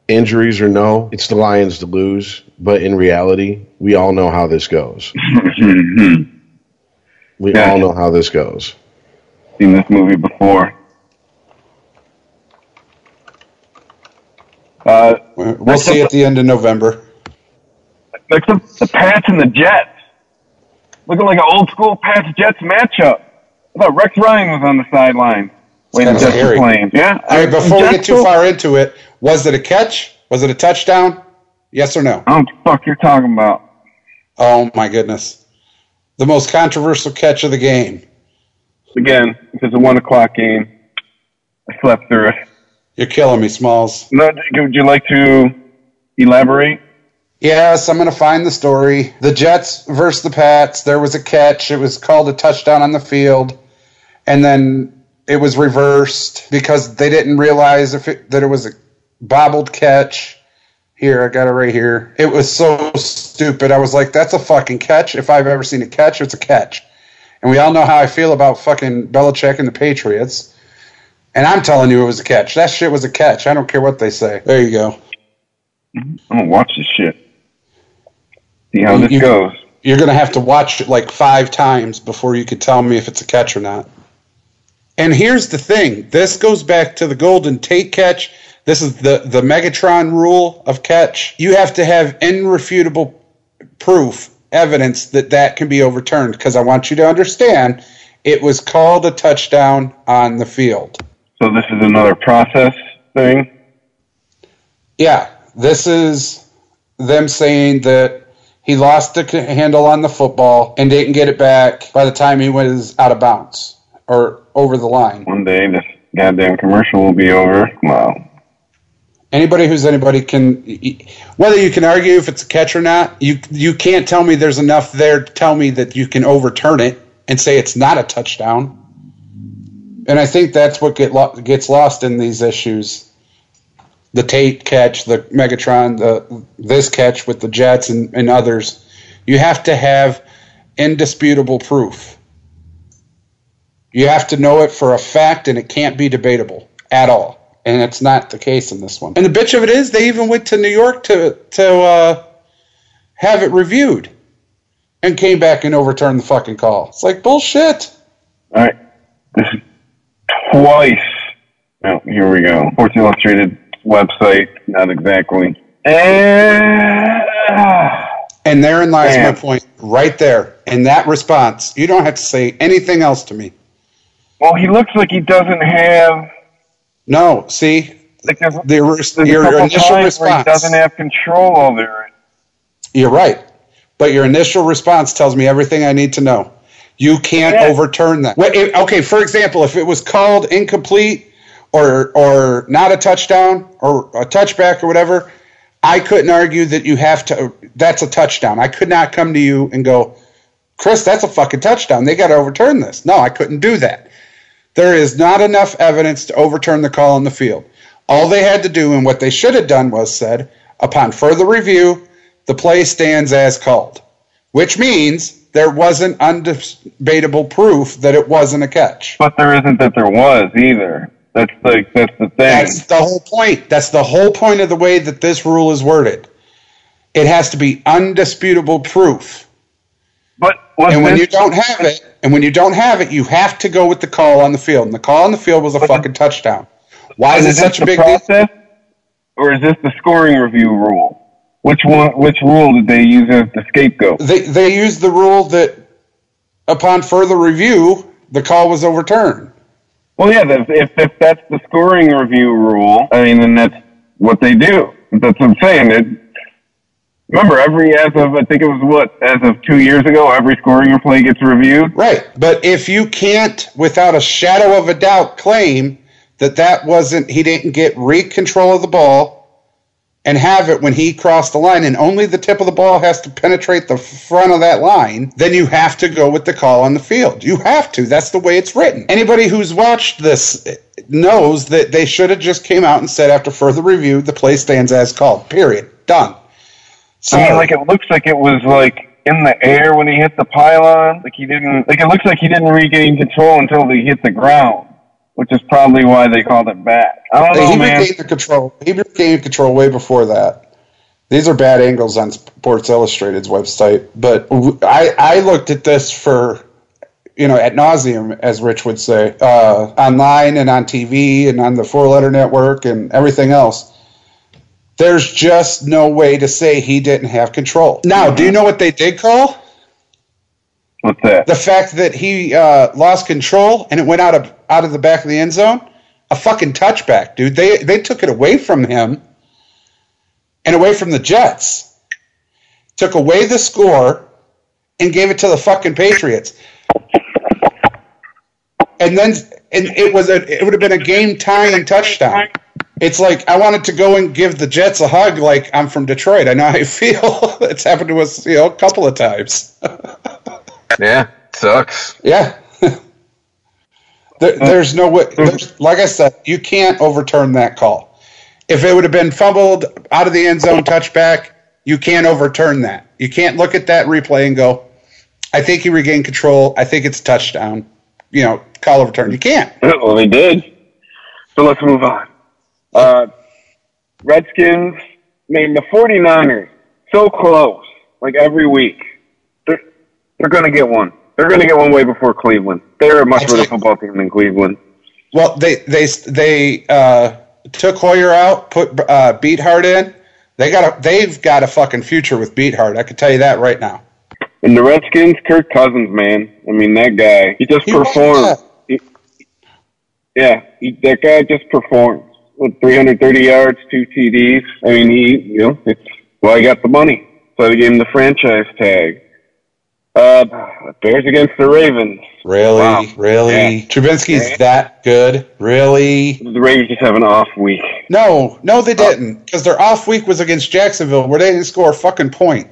injuries or no it's the lions to lose but in reality we all know how this goes *laughs* Mhm. we Yeah. all know how this goes Seen this movie before. Uh, We'll see at the end of November. like the, the Pats and the Jets. Looking like an old school Pats Jets matchup. I thought Rex Ryan was on the sideline. When the Jets were playing. Yeah. All right, before we get too far into it, was it a catch? Was it a touchdown? Yes or no? I don't know what the fuck you're talking about. Oh my goodness. The most controversial catch of the game. Again, it's a one o'clock game. I slept through it. You're killing me, Smalls. No, would you like to elaborate? Yes, I'm going to find the story. The Jets versus the Pats. There was a catch. It was called a touchdown on the field. And then it was reversed because they didn't realize if it, that it was a bobbled catch. Here, I got it right here. It was so stupid. I was like, that's a fucking catch. If I've ever seen a catch, it's a catch. And we all know how I feel about fucking Belichick and the Patriots. And I'm telling you, it was a catch. That shit was a catch. I don't care what they say. There you go. I'm gonna watch this shit. See how this You- goes. You're to have to watch it like five times before you could tell me if it's a catch or not. And here's the thing this goes back to the Golden Tate catch. This is the, the Megatron rule of catch. You have to have irrefutable proof, evidence that that can be overturned. Because I want you to understand it was called a touchdown on the field. So this is another process thing. Yeah, this is them saying that he lost the handle on the football and didn't get it back by the time he was out of bounds or over the line. One day this goddamn commercial will be over. Wow. Anybody who's anybody can, whether you can argue if it's a catch or not, you you can't tell me there's enough there to tell me that you can overturn it and say it's not a touchdown. And I think that's what get lo- gets lost in these issues. The Tate catch, the Megatron, the this catch with the Jets and, and others. You have to have indisputable proof. You have to know it for a fact, and it can't be debatable at all. And it's not the case in this one. And the bitch of it is, they even went to New York to to uh, have it reviewed, and came back and overturned the fucking call. It's like bullshit. All right. This is twice. Oh, here we go. Sports Illustrated website. Not exactly. And therein lies Damn. my point, right there. In that response, you don't have to say anything else to me. well, he looks like he doesn't have. No, see, Like there's, the, res- there's a your initial response. doesn't have control over it. You're right. But your initial response tells me everything I need to know. You can't Yeah. overturn that. Okay, for example, if it was called incomplete or or not a touchdown or a touchback or whatever, I couldn't argue that you have to that's a touchdown. I could not come to you and go, "Chris, that's a fucking touchdown. They got to overturn this." No, I couldn't do that. There is not enough evidence to overturn the call on the field. All they had to do and what they should have done was said, upon further review, the play stands as called, which means there wasn't undebatable proof that it wasn't a catch. But there isn't that there was either. That's the that's the thing. That's the whole point. That's the whole point of the way that this rule is worded. It has to be undisputable proof. but And when this- you don't have it, and when you don't have it, you have to go with the call on the field. And the call on the field was a fucking touchdown. Why is is it such a big deal? or is this the scoring review rule? Which one? Which rule did they use as the scapegoat? They they used the rule that upon further review, the call was overturned. Well, yeah. If, if if that's the scoring review rule, I mean, then that's what they do. That's what I'm saying. It, remember, every as of I think it was what as of two years ago, every scoring play gets reviewed. Right. But if you can't, without a shadow of a doubt, claim that that wasn't, he didn't get re control of the ball and have it when he crossed the line, and only the tip of the ball has to penetrate the front of that line, then you have to go with the call on the field. You have to. That's the way it's written. Anybody who's watched this knows that they should have just came out and said, after further review, the play stands as called. Period. Done. So, I mean, like it looks like it was like in the air when he hit the pylon. Like he didn't. Like it looks like he didn't regain control until he hit the ground, which is probably why they called it back. I don't know, he man. regained the control. He regained control way before that. These are bad angles on Sports Illustrated's website, but I looked at this for you know at nauseum, as Rich would say, uh, online and on TV and on the Four Letter Network and everything else. There's just no way to say he didn't have control. Now, do you know what they did call? What's that? the fact that he uh, lost control and it went out of out of the back of the end zone, a fucking touchback, dude. They they took it away from him and away from the Jets. Took away the score and gave it to the fucking Patriots. And then and it was a it would have been a game tying touchdown. It's like I wanted to go and give the Jets a hug like I'm from Detroit. I know how you feel. *laughs* it's happened to us, you know, a couple of times. *laughs* Yeah, sucks. Yeah. there, there's no way. Mm. There's, like I said, you can't overturn that call. If it would have been fumbled out of the end zone touchback, you can't overturn that. You can't look at that replay and go, I think he regained control. I think it's a touchdown. You know, call overturn. You can't. *laughs* Well, they did. So let's move on. Uh, Redskins made the 49ers so close, like every week. They're, they're going to get one. They're going to get one way before Cleveland. They're a much better football team than Cleveland. Well, they they they uh, took Hoyer out, put uh, Beathard in. They got a they've got a fucking future with Beathard. I can tell you that right now. And the Redskins, Kirk Cousins, man. I mean, that guy. He just He performed. He- yeah, he, that guy just performed with 330 yards, two TDs. I mean, he, you know, it's well, he got the money, so they gave him the franchise tag. Uh, Bears against the Ravens. Really, Wow. really, Yeah. Trubisky's Yeah. that good? Really? The Ravens just have an off week. No, no, they didn't. Because their off week was against Jacksonville, where they didn't score a fucking point.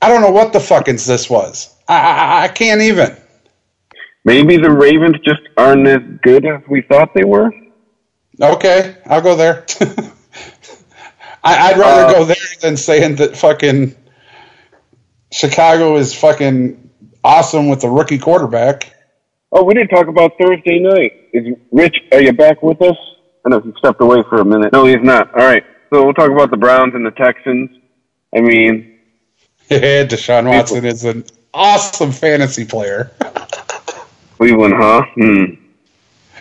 I don't know what the fuckins this was. I, I, I can't even. Maybe the Ravens just aren't as good as we thought they were. Okay, I'll go there. *laughs* I, I'd rather Uh, go there than saying that fucking Chicago is fucking awesome with the rookie quarterback. Oh, we didn't talk about Thursday night. Is Rich? Are you back with us? I know he stepped away for a minute. No, he's not. All right. So we'll talk about the Browns and the Texans. I mean, Yeah, Deshaun Watson is an awesome fantasy player. Cleveland, huh? Hmm.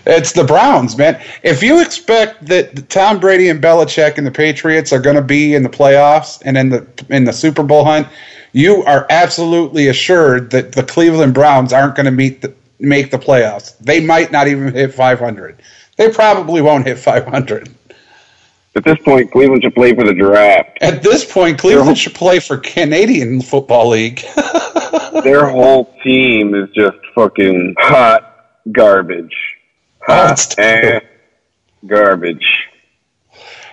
It's the Browns, man. If you expect that Tom Brady and Belichick and the Patriots are going to be in the playoffs and in the in the Super Bowl hunt, you are absolutely assured that the Cleveland Browns aren't going to meet the, make the playoffs. They might not even hit 500. They probably won't hit 500. At this point, Cleveland should play for the draft. At this point, Cleveland should play for Canadian Football League. *laughs* Their whole team is just fucking hot garbage. It's terrible. ass garbage.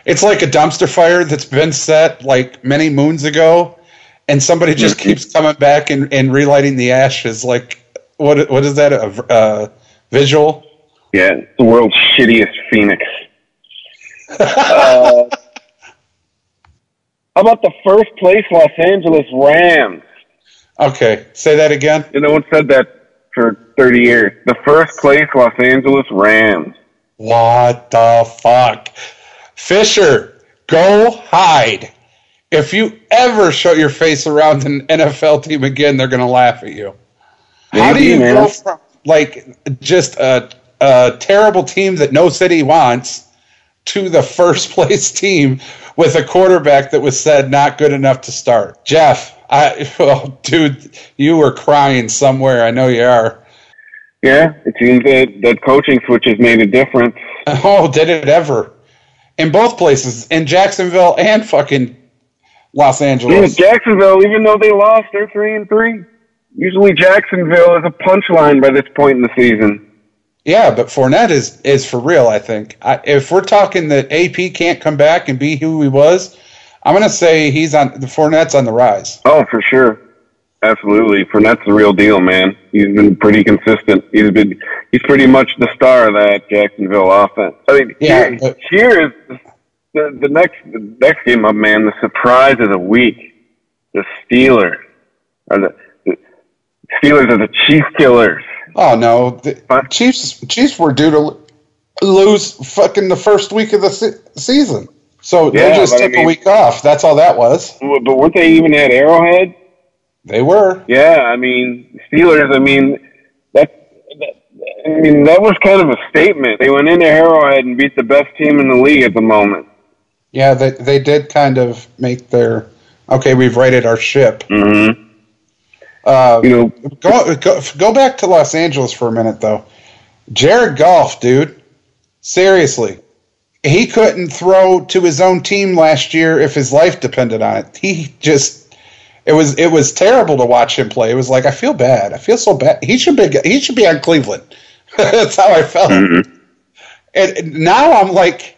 It's like a dumpster fire that's been set like many moons ago, and somebody just Mhm. keeps coming back and, and relighting the ashes. Like, what what is that? A, uh visual? Yeah, it's the world's shittiest Phoenix. uh, *laughs* how about the first place Los Angeles Rams? Okay, say that again. You know, one said that for 30 years. The first place Los Angeles Rams. What the fuck, Fisher? Go hide. If you ever show your face around an NFL team again, they're gonna laugh at you. How do you man. go from like just a, a terrible team that no city wants to the first *laughs* place team with a quarterback that was said not good enough to start? Jeff, I well, dude, you were crying somewhere. I know you are. Yeah, it seems that that coaching switch has made a difference. *laughs* Oh, did it ever? In both places, in Jacksonville and fucking Los Yeah, Angeles. Jacksonville, even though they lost, they're three and three. Usually, Jacksonville is a punchline by this point in the season. Yeah, but Fournette is is for real. I think I, if we're talking that AP can't come back and be who he was, I'm gonna say he's on the Fournette's on the rise. Oh, for sure, absolutely. Fournette's the real deal, man. He's been pretty consistent. He's been he's pretty much the star of that Jacksonville offense. I mean, Yeah, here, but- here is the the next the next game up, man. The surprise of the week, the Steelers are the, the Steelers are the Chief Killers. Oh no, the What? Chiefs Chiefs were due to lose fucking the first week of the se- season, so they just but I took a week off. That's all that was. But weren't they even at Arrowhead? They were. Yeah, I mean Steelers. I mean that, that. I mean that was kind of a statement. They went into Arrowhead and beat the best team in the league at the moment. Yeah, they they did kind of make their okay. We've righted our ship. Mm-hmm. Uh, You know, Go, go go back to Los Angeles for a minute though. Jared Goff, dude. Seriously. He couldn't throw to his own team last year if his life depended on it. He just it was it was terrible to watch him play. It was like I feel bad. I feel so bad. He should be he should be on Cleveland. *laughs* That's how I felt. Mhm. And, now I'm like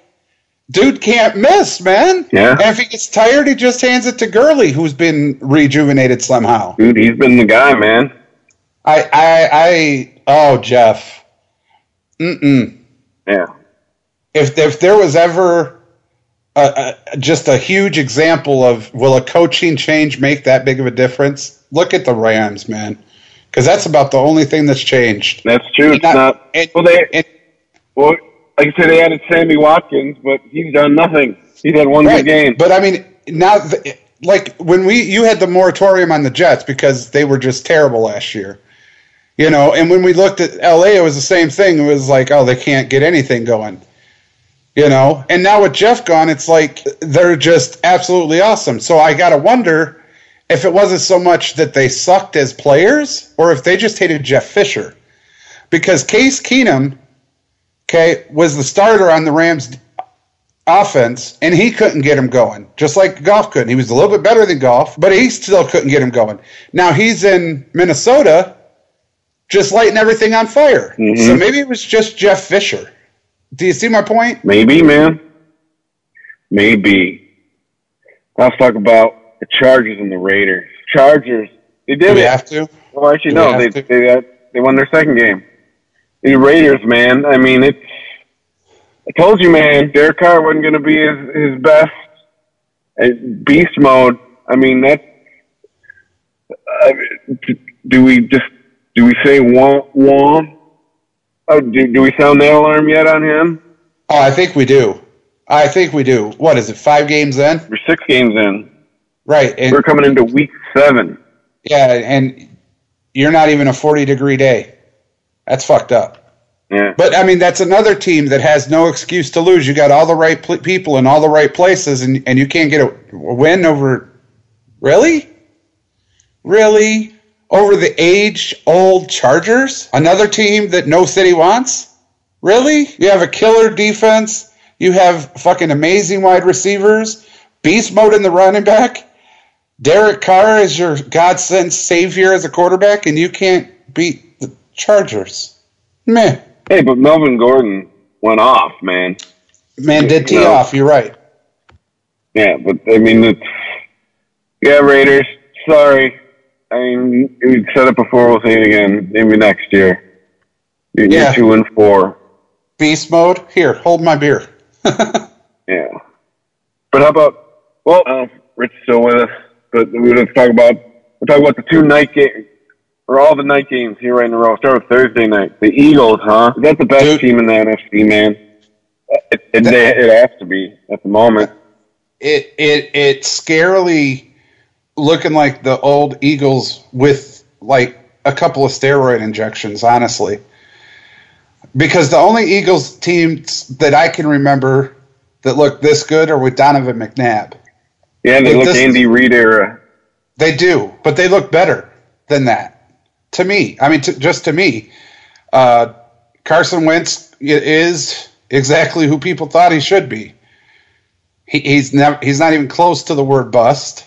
dude can't miss, man. Yeah. And if he gets tired, he just hands it to Gurley, who's been rejuvenated somehow. dude, he's been the guy, man. I, I, I, oh, Jeff. Mm-mm. Yeah. If, if there was ever a, a, just a huge example of will a coaching change make that big of a difference, look at the Rams, man. Because that's about the only thing that's changed. That's true. It's Not- not. and- well, they. and- Well, like I said, they added Sammy Watkins, but he's done nothing. He's had one Right. good game. But I mean, now, the, like when we you had the moratorium on the Jets because they were just terrible last year, you know. And when we looked at LA, it was the same thing. It was like, oh, they can't get anything going, you know. And now with Jeff gone, it's like they're just absolutely awesome. So I gotta wonder if it wasn't so much that they sucked as players or if they just hated Jeff Fisher, because Case Keenum, okay, was the starter on the Rams offense, and he couldn't get him going, just like Goff couldn't. He was a little bit better than Goff, but he still couldn't get him going. Now he's in Minnesota, just lighting everything on fire. Mhm. So maybe it was just Jeff Fisher. Do you see my point? Maybe, man. Maybe. Let's talk about the Chargers and the Raiders. Chargers. They did we it. have to? Well, actually, do no. we They they got, they won their second game. The Raiders, man. I mean, it's. I told you, man. Derek Carr wasn't going to be his his best. And beast mode. I mean, that. I uh, mean, do we just do we say wah wah? Oh, do, do we sound that alarm yet on him? Oh, I think we do. I think we do. What is it? Five games in, We're six games in. right? And We're coming into week seven. yeah, and you're not even a 40 degree day. That's fucked up. Yeah. But I mean, that's another team that has no excuse to lose. You got all the right pl- people in all the right places, and and you can't get a, a win over. Really, really over the age-old Chargers, another team that no city wants. Really, you have a killer defense. You have fucking amazing wide receivers, beast mode in the running back. Derek Carr is your godsend savior as a quarterback, and you can't beat the Chargers. Meh. Hey, but Melvin Gordon went off, man. Man did tee No. off. You're right. Yeah, but I mean, it's, yeah, Raiders. Sorry. I mean, we said it before. We'll say it again. Maybe next year. You're, Yeah. two and four. Beast mode. Here, hold my beer. *laughs* Yeah. But how about? Well, uh, Rich still with us, but we let's talk about. We'll talk about the two night games, or all the night games here right in a row. Start with Thursday night. The Eagles, huh? Is that the best Dude. team in the NFC, man? It, it, they, it has to be at the moment. It it it's scarily looking like the old Eagles with like a couple of steroid injections, honestly. Because the only Eagles teams that I can remember that looked this good are with Donovan McNabb. Yeah, they But look this- Andy Reid era. They do, but they look better than that. To me, I mean, to, just to me, uh, Carson Wentz is exactly who people thought he should be. He, he's never, he's not even close to the word bust.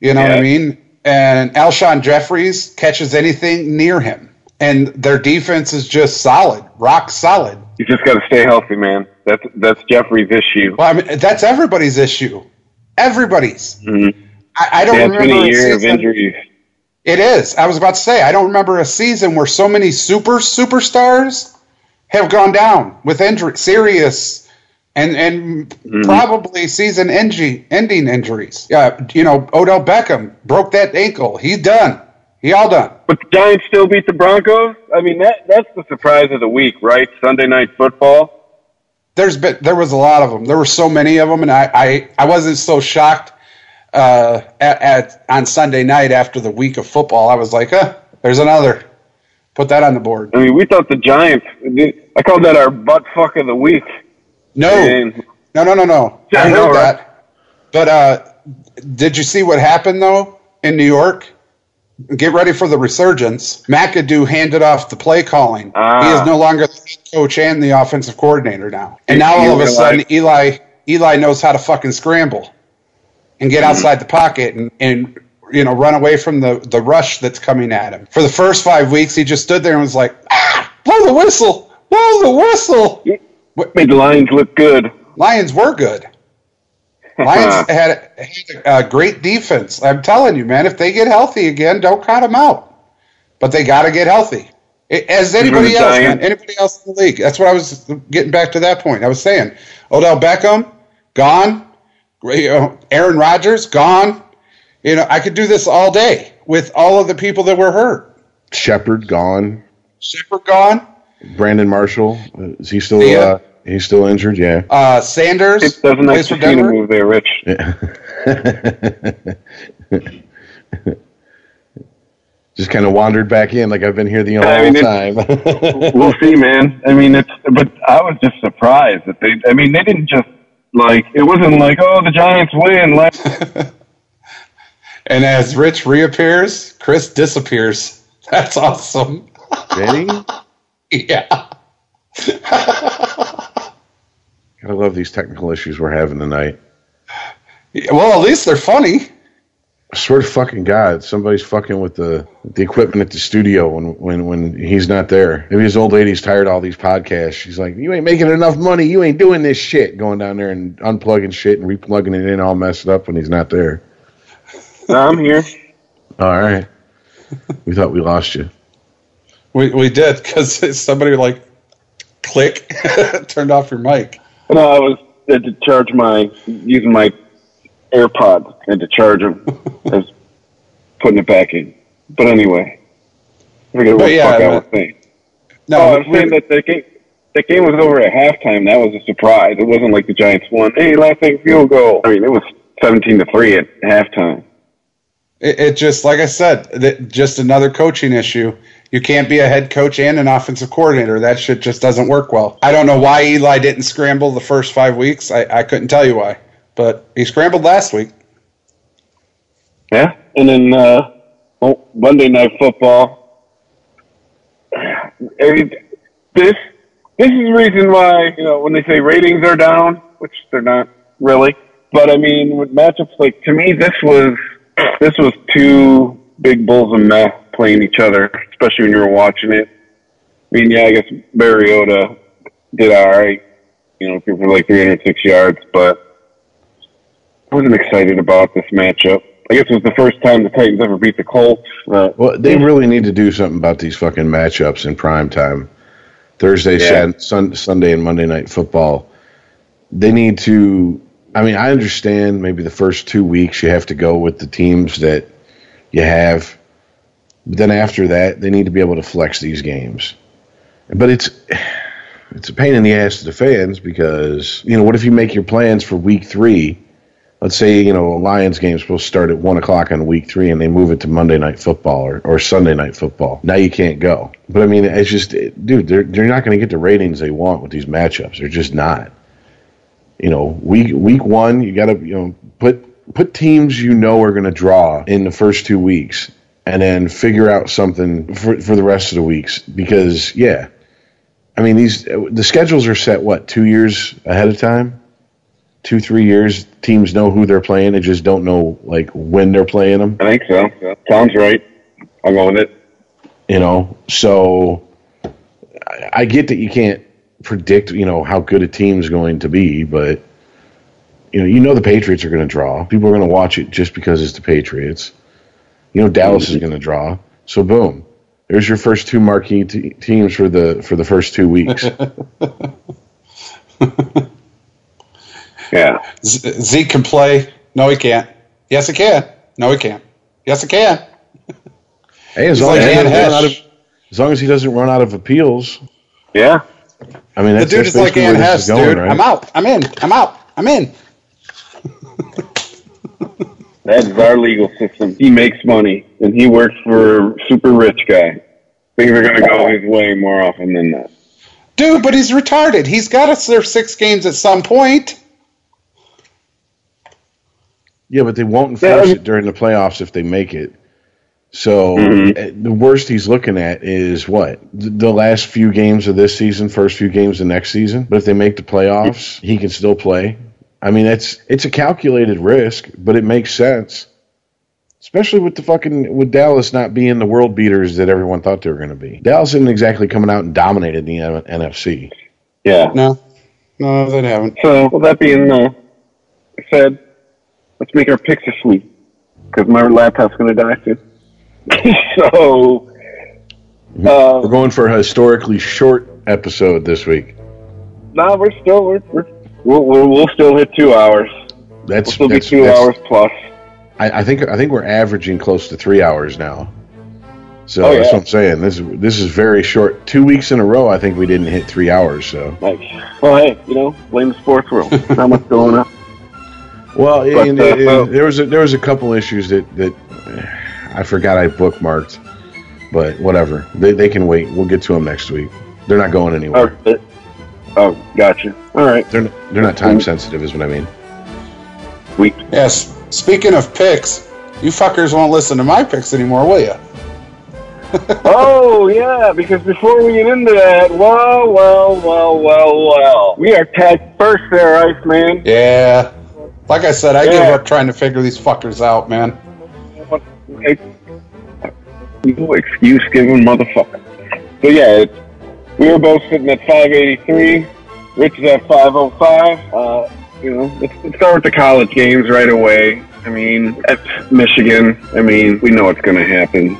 You know what I mean? And Alshon Jeffries catches anything near him, and their defense is just solid, rock solid. You just got to stay healthy, man. That's that's Jeffery's issue. Well, I mean, that's everybody's issue. Everybody's. Mhm. I, I don't Yeah, it's been remember a year of injuries. It is. I was about to say, I don't remember a season where so many super superstars have gone down with injury, serious and and probably season ending ending injuries. Yeah, you know, Odell Beckham broke that ankle. He's done. He all done. But the Giants still beat the Broncos. I mean, that that's the surprise of the week, right? Sunday night football. There's been there was a lot of them. There were so many of them, and I I, I wasn't so shocked uh, at, at on Sunday night after the week of football. I was like, huh, there's another. Put that on the board. I mean, we thought the Giants. I called that our butt fuck of the week. No, And No, no, no, no. Yeah, I heard know, right? that. But uh, did you see what happened though in New York? Get ready for the resurgence. McAdoo handed off the play calling. Ah. He is no longer the coach and the offensive coordinator now. And now all of a sudden, Eli Eli knows how to fucking scramble and get outside the pocket and, and you know run away from the the rush that's coming at him. For the first five weeks, he just stood there and was like, ah, "Blow the whistle! Blow the whistle!" Made the Lions look good. Lions were good. Lions *laughs* had, had a great defense. I'm telling you, man, if they get healthy again, don't count them out. But they got to get healthy. As anybody else, man, anybody else in the league. That's what I was getting back to that point. I was saying, Odell Beckham gone, Aaron Rodgers gone. You know, I could do this all day with all of the people that were hurt. Shepard gone. Shepard gone. Brandon Marshall is he still? Yeah. Uh, he's still injured. Yeah. Uh, Sanders It doesn't plays nice for to see him Denver. move there, Rich. *laughs* Just kind of wandered back in like I've been here the whole I mean, time. *laughs* we'll see, man. I mean, it's but I was just surprised that they. I mean, they didn't just like it wasn't like oh the Giants win. Last, *laughs* And as Rich reappears, Chris disappears. That's awesome. Benny, Yeah. I love these technical issues we're having tonight. Well, at least they're funny. I swear to fucking God, somebody's fucking with the the equipment at the studio when when when he's not there. Maybe his old lady's tired of all these podcasts. She's like, "You ain't making enough money. You ain't doing this shit." Going down there and unplugging shit and replugging it in, all messed up when he's not there. no, I'm here. All right, we thought we lost you. We we did because *laughs* somebody like click *laughs* turned off your mic. No, I was had to charge my using my AirPods and to charge them. *laughs* I was putting it back in. But anyway, I forget what yeah, fuck I was saying. No, oh, I was saying that the game, the game was over at halftime. That was a surprise. It wasn't like the Giants won. Hey, last second field goal. I mean, it was seventeen to three at halftime. It, it just, like I said, just another coaching issue. You can't be a head coach and an offensive coordinator. That shit just doesn't work well. I don't know why Eli didn't scramble the first five weeks. I, I couldn't tell you why, but he scrambled last week. Yeah, and then uh, well, Monday Night Football. This this is the reason why you know when they say ratings are down, which they're not really. But I mean, with matchups like to me, this was this was two big bulls of meth playing each other, especially when you were watching it. I mean, yeah, I guess Mariota did all right, you know, for like 306 yards, but I wasn't excited about this matchup. I guess it was the first time the Titans ever beat the Colts. Uh, Well, they really need to do something about these fucking matchups in prime time. Thursday, Yeah. Sun, Sunday, and Monday night football. They need to. I mean, I understand maybe the first two weeks you have to go with the teams that you have. But then after that, they need to be able to flex these games. But it's it's a pain in the ass to the fans because you know what if you make your plans for week three? Let's say you know a Lions game is supposed to start at one o'clock on week three, and they move it to Monday night football or, or Sunday night football. Now you can't go. But I mean, it's just, dude, they're they're not going to get the ratings they want with these matchups. They're just not. You know, week week one, you got to you know put put teams you know are going to draw in the first two weeks, and then figure out something for for the rest of the weeks. Because yeah, I mean these the schedules are set what two years ahead of time, two three years. Teams know who they're playing. They just don't know like when they're playing them. I think so. Sounds right. i'm with it. you know so I, I get that you can't predict you know how good a team's going to be but you know you know the patriots are going to draw people are going to watch it just because it's the patriots you know dallas is going to draw so boom there's your first two marquee t- teams for the for the first two weeks *laughs* Yeah. Z- Zeke can play. No, he can't. Yes, he can. No, he can't. Yes, he can. hey as long, like as he doesn't run out of, as long as he doesn't run out of appeals Yeah. i mean The dude that's is like basically Ann Hess, is going dude. right I'm out. I'm in. I'm out. I'm in. That's our legal system. He makes money, and he works for a super rich guy. Things are going to go his way more often than not. Dude, but he's retarded. He's got to serve six games at some point. Yeah, but they won't enforce I mean- it during the playoffs if they make it. So Mhm. eh, the worst he's looking at is what the, the last few games of this season, first few games of next season. But if they make the playoffs, he can still play. I mean, it's it's a calculated risk, but it makes sense, especially with the fucking with Dallas not being the world beaters that everyone thought they were going to be. Dallas isn't exactly coming out and dominated the N- NFC. Yeah. No. No, they haven't. So, with that being uh, said, let's make our picks this week because my laptop's going to die soon. *laughs* so, uh, We're going for a historically short episode this week. nah, we're still we're, we're we'll, we'll we'll still hit two hours. That's We'll That's still be two that's- hours plus. I, I think I think we're averaging close to three hours now. So Oh, that's what I'm saying. This this is very short. Two weeks in a row, I think we didn't hit three hours. So Like, well, hey, you know, blame the sports world. *laughs* Not much going on. well, But, and, uh, and there was a, there was a couple issues that that I forgot I bookmarked, but whatever. They they can wait. We'll get to them next week. They're not going anywhere. Oh, gotcha. All right, They're n- they're not time sensitive, is what I mean. sweet. Yes. Speaking of picks, you fuckers won't listen to my picks anymore, will you? *laughs* oh yeah, because before we get into that, well, well, well, well, well, we are tagged first there, ICEman. Yeah. Like I said, I give up trying to figure these fuckers out, man. You excuse giving motherfucker. So yeah, it's, we were both sitting at 583. Rich is at 505. Uh, you know, let's, let's start with the college games right away. I mean, at Michigan, I mean, we know what's going to happen.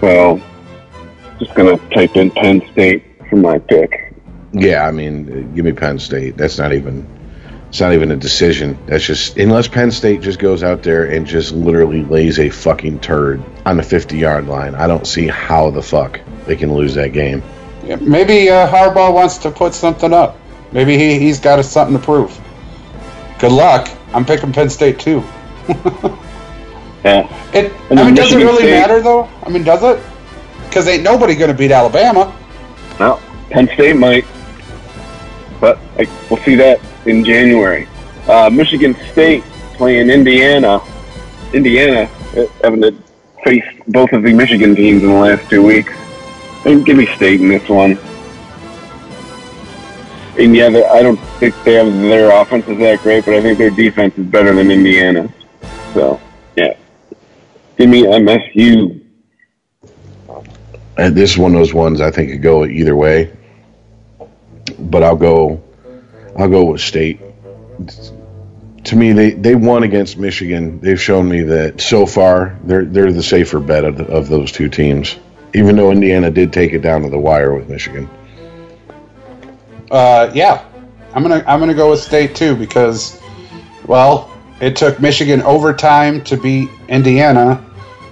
So, just going to type in Penn State for my pick. Yeah, I mean, uh, give me Penn State. That's not even it's not even a decision. That's just unless Penn State just goes out there and just literally lays a fucking turd on the 50 yard line. I don't see how the fuck they can lose that game. Yeah, maybe uh, Harbaugh wants to put something up. Maybe he, he's got us something to prove. Good luck. I'm picking Penn State too. *laughs* Yeah. It. I mean, does it really State- matter though? I mean, does it? Because ain't nobody going to beat Alabama. No, Penn State might, but like, we'll see that in January. Uh, Michigan State playing Indiana. Indiana uh, having to face both of the Michigan teams in the last two weeks. And give me State in this one. And yeah, I don't think they have their offense is that great, but I think their defense is better than Indiana. So yeah, give me MSU. And uh, this is one of those ones I think could go either way. But I'll go I'll go with State. To me, they, they won against Michigan. They've shown me that so far they're they're the safer bet of, of those two teams. Even though Indiana did take it down to the wire with Michigan. Uh, yeah, I'm gonna I'm gonna go with State too because, well, it took Michigan overtime to beat Indiana,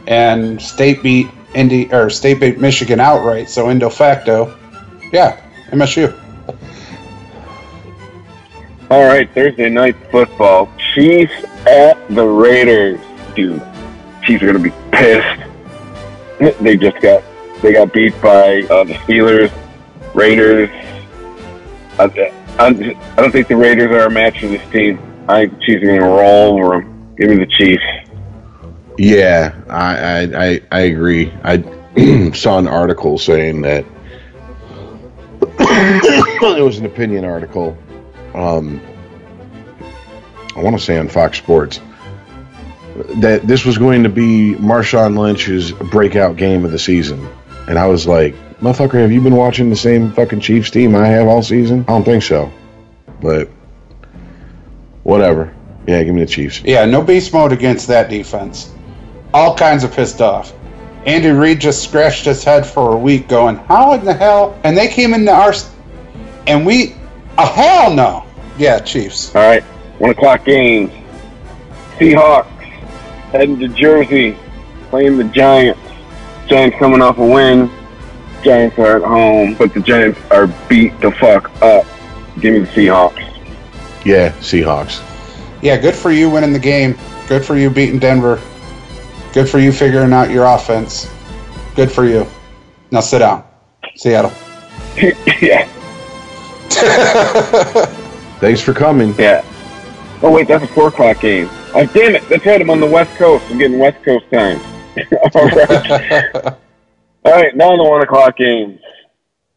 and State beat Indi or State beat Michigan outright. So in de facto, yeah, MSU. All right, Thursday night football. Chiefs at the Raiders. Dude, Chiefs are gonna be pissed. They just got they got beat by uh, the Steelers. Raiders. I, I, I don't think the Raiders are a match for this team. I think the Chiefs are gonna roll over them. Give me the Chiefs. Yeah, I I, I, I agree. I *clears throat* saw an article saying that *coughs* it was an opinion article. Um, I want to say on Fox Sports that this was going to be Marshawn Lynch's breakout game of the season, and I was like, "Motherfucker, have you been watching the same fucking Chiefs team I have all season?" I don't think so, but whatever. Yeah, give me the Chiefs. Yeah, no beast mode against that defense. All kinds of pissed off. Andy Reid just scratched his head for a week, going, "How in the hell?" And they came into our, s- and we, oh hell no. Yeah, Chiefs. All right, one o'clock games. Seahawks heading to Jersey, playing the Giants. Giants coming off a win. Giants are at home, but the Giants are beat the fuck up. Give me the Seahawks. Yeah, Seahawks. Yeah, good for you winning the game. Good for you beating Denver. Good for you figuring out your offense. Good for you. Now sit down, Seattle. *laughs* yeah, *laughs* Thanks for coming. yeah. Oh wait, that's a four o'clock game. Oh damn it! That's right. I'm on the West Coast. I'm getting West Coast time. All right. All right. Now the one o'clock games.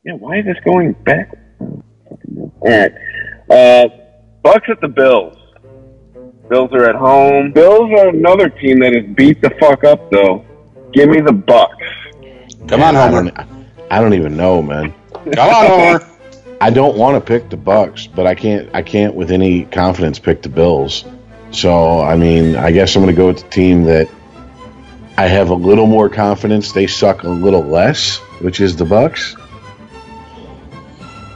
Yeah. Why is this going back? All right. Uh, Bucs at the Bills. Bills are at home. Bills are another team that is beat the fuck up though. Give me the Bucs. Come on, I Homer. don't, I don't even know, man. Come on, Homer. I don't want to pick the Bucs, but I can't. I can't with any confidence pick the Bills. So I mean, I guess I'm going to go with the team that I have a little more confidence. They suck a little less, which is the Bucs.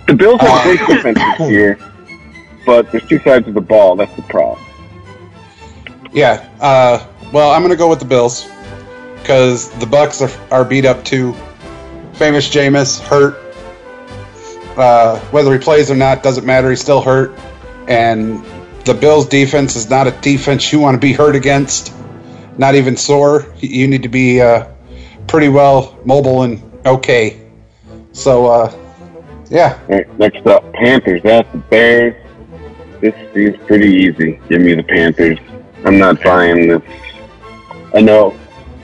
The Bills have great defense this year, but there's two sides of the ball. That's the problem. Yeah. Uh, well, I'm going to go with the Bills. because the Bucs are, are beat up too. Famous Jameis hurt. Uh, whether he plays or not doesn't matter. He's still hurt, and the Bills' defense is not a defense you want to be hurt against. Not even sore. You need to be uh, pretty well mobile and okay. So, uh, yeah. Next up, Panthers at the Bears. This seems pretty easy. Give me the Panthers. I'm not buying this. I know.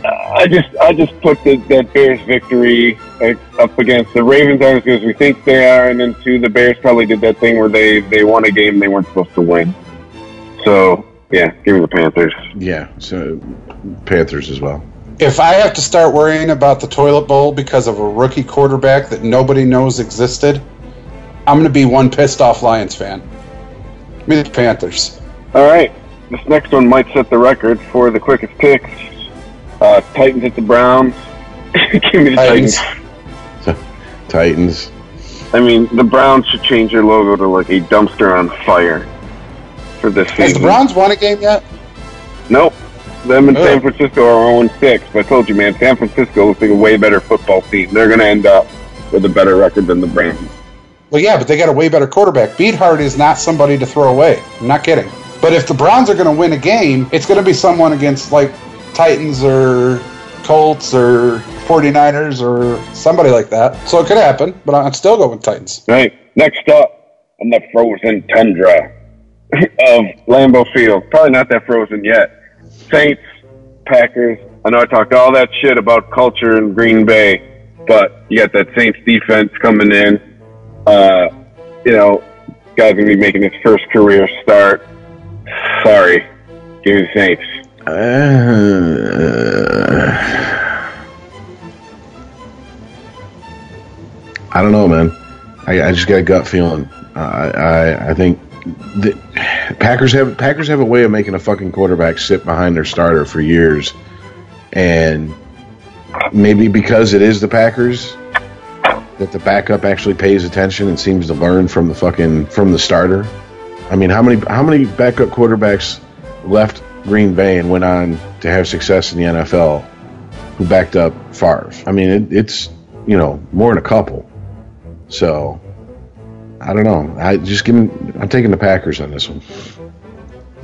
I just I just put the, that Bears victory uh, up against the Ravens aren't as good as we think they are, and then two, the Bears probably did that thing where they they won a game they weren't supposed to win. So yeah, give me the Panthers. Yeah, so Panthers as well. If I have to start worrying about the toilet bowl because of a rookie quarterback that nobody knows existed, I'm going to be one pissed off Lions fan. Give me the Panthers. All right, this next one might set the record for the quickest picks. Uh, Titans at the Browns. *laughs* give me the Titans. Titans. Titans. I mean, the Browns should change their logo to like a dumpster on fire for this season. Has the Browns won a game yet? Nope. Them and Ugh. San Francisco are 0 6. But I told you, man, San Francisco looks like a way better football team. They're going to end up with a better record than the Browns. Well, yeah, but they got a way better quarterback. Beathard is not somebody to throw away. I'm not kidding. But if the Browns are going to win a game, it's going to be someone against like Titans or Colts or 49ers or somebody like that. So it could happen, but I'd still go with Titans. Right. Next up on the frozen tundra of *laughs* Lambeau Field. Probably not that frozen yet. Saints, Packers. I know I talked all that shit about culture in Green Bay, but you got that Saints defense coming in. Uh, you know, guy's gonna be making his first career start. Sorry, give me the Saints. Uh, I don't know, man. I, I just got a gut feeling. I I, I think the Packers have Packers have a way of making a fucking quarterback sit behind their starter for years, and maybe because it is the Packers that the backup actually pays attention and seems to learn from the fucking from the starter. I mean, how many how many backup quarterbacks left Green Bay and went on to have success in the NFL who backed up Favre? I mean, it, it's you know more than a couple. So I don't know. I just give me. I'm taking the Packers on this one.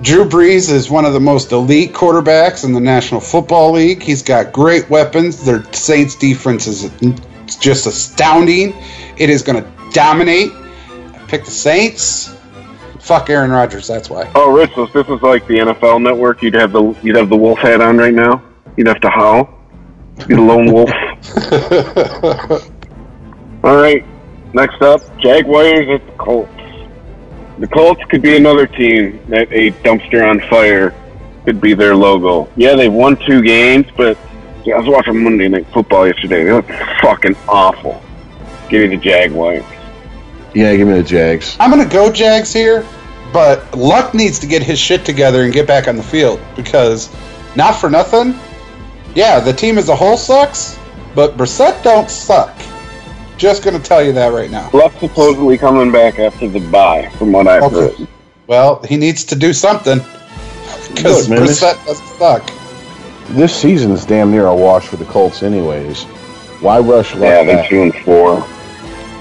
Drew Brees is one of the most elite quarterbacks in the National Football League. He's got great weapons. Their Saints defense is just astounding. It is going to dominate. I pick the Saints. Fuck Aaron Rodgers. That's why. Oh, Rich, if this was like the NFL Network, you'd have the you'd have the wolf hat on right now. You'd have to howl. Be the lone wolf. *laughs* All right. Next up, Jaguars at the Colts. The Colts could be another team that a dumpster on fire could be their logo. Yeah, they've won two games, but I was watching Monday Night Football yesterday. They look fucking awful. Give me the Jaguars. Yeah, give me the Jags. I'm going to go Jags here, but Luck needs to get his shit together and get back on the field because, not for nothing, yeah, the team as a whole sucks, but Brissett don't suck. Just going to tell you that right now. Luck supposedly coming back after the bye, from what I've Okay. heard. Well, he needs to do something because Look, man, this- Brissett doesn't suck. This season's damn near a wash for the Colts, anyways. Why rush Luck Yeah, they're back? two and four.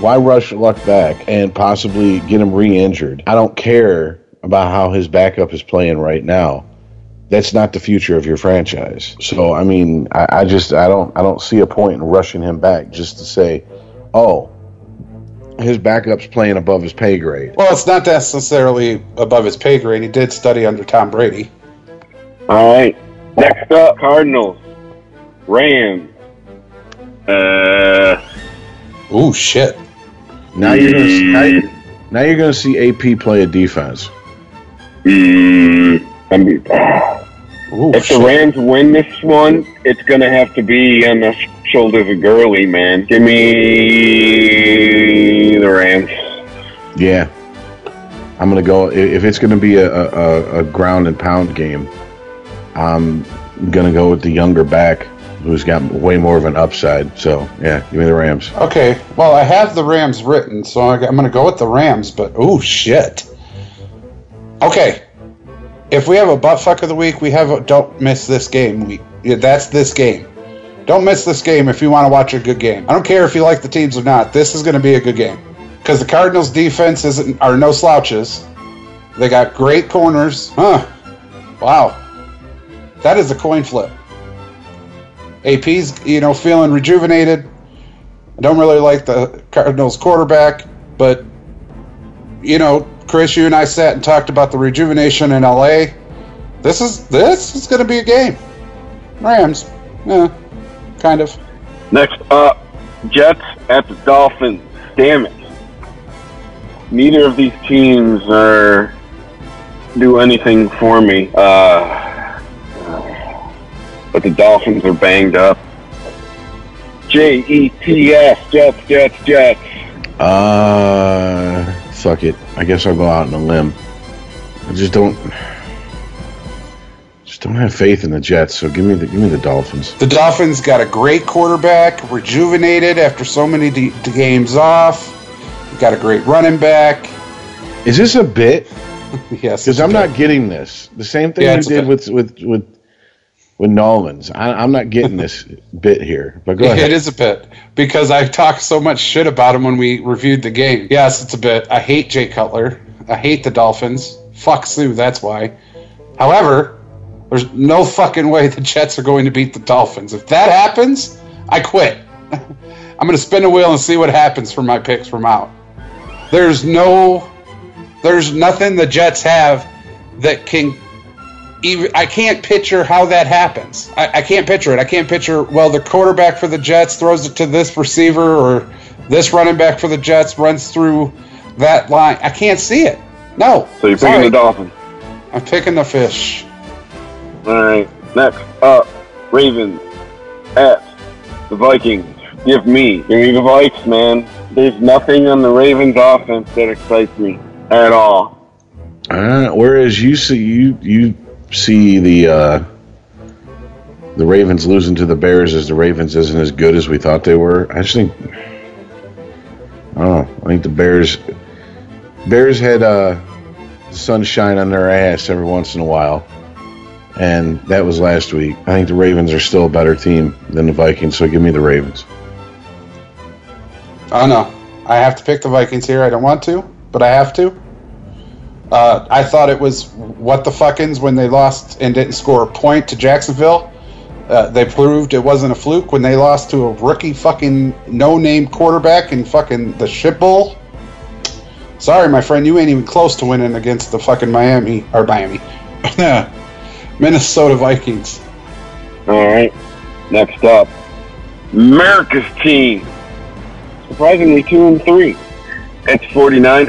Why rush Luck back and possibly get him re-injured? I don't care about how his backup is playing right now. That's not the future of your franchise. So I mean, I, I just I don't I don't see a point in rushing him back just to say, oh, his backup's playing above his pay grade. Well, it's not necessarily above his pay grade. He did study under Tom Brady. All right. Next up, Cardinals, Rams. Uh, Ooh, shit. Now you're gonna see, now, you- now you're gonna see AP play a defense. mm, I mean, Ooh, if the. Rams win this one, it's gonna have to be on the shoulders a Gurley, man. Give me the Rams. Yeah, I'm gonna go. If it's gonna be a, a, a ground and pound game, I'm gonna go with the younger back who's got way more of an upside. So yeah, give me the Rams. Okay, well, I have the Rams written, so I- I'm going to go with the Rams, but oh, shit. Okay, if we have a butt fuck of the week, we have a don't miss this game week. Yeah, that's this game. Don't miss this game if you want to watch a good game. I don't care if you like the teams or not. This is going to be a good game because the Cardinals' defense isn't are no slouches. They got great corners. Huh? Wow, that is a coin flip. AP's you know feeling rejuvenated. I don't really like the Cardinals quarterback, but you know, Chris, you and I sat and talked about the rejuvenation in LA. This is this is going to be a game. Rams, yeah, kind of. Next up, Jets at the Dolphins. Damn it. Neither of these teams are do anything for me. Uh, but the Dolphins are banged up. J E T S Jets Jets Jets. Uh, fuck it. I guess I'll go out on a limb. I just don't, just don't have faith in the Jets. So give me the give me the Dolphins. The Dolphins got a great quarterback, rejuvenated after so many d- d- games off. Got a great running back. Is this a bit? *laughs* yes, Because I'm not getting this. The same thing Yeah, you did with with with with Nolans. I, I'm not getting this *laughs* bit here. But go It ahead. is a bit because I talked so much shit about him when we reviewed the game. Yes, it's a bit. I hate Jay Cutler. I hate the Dolphins. Fuck Sue. That's why. However, there's no fucking way the Jets are going to beat the Dolphins. If that happens, I quit. *laughs* I'm going to spin a wheel and see what happens for my picks from out. There's no, there's nothing the Jets have that can even I can't picture how that happens. I, I can't picture it. I can't picture well the quarterback for the Jets throws it to this receiver or this running back for the Jets runs through that line. I can't see it. No. So you're picking Sorry. the Dolphins. I'm picking the fish. All right. Next up, Ravens at the Vikings. Give me, give me the Vikes, man. There's nothing on the Ravens offense that excites me at all. Uh, whereas you see you you see the uh, the Ravens losing to the Bears as the Ravens isn't as good as we thought they were. I just think I don't know. I think the Bears Bears had uh, sunshine on their ass every once in a while, and that was last week. I think the Ravens are still a better team than the Vikings, so give me the Ravens. Oh no. I have to pick the Vikings here. I don't want to, but I have to. Uh, I thought it was what the fuckins when they lost and didn't score a point to Jacksonville. Uh, they proved it wasn't a fluke when they lost to a rookie fucking no-name quarterback in fucking the shit bowl. Sorry, my friend, you ain't even close to winning against the fucking Miami or Miami, *laughs* *laughs* Minnesota Vikings. All right. Next up, America's team. Surprisingly, two and three. It's 49.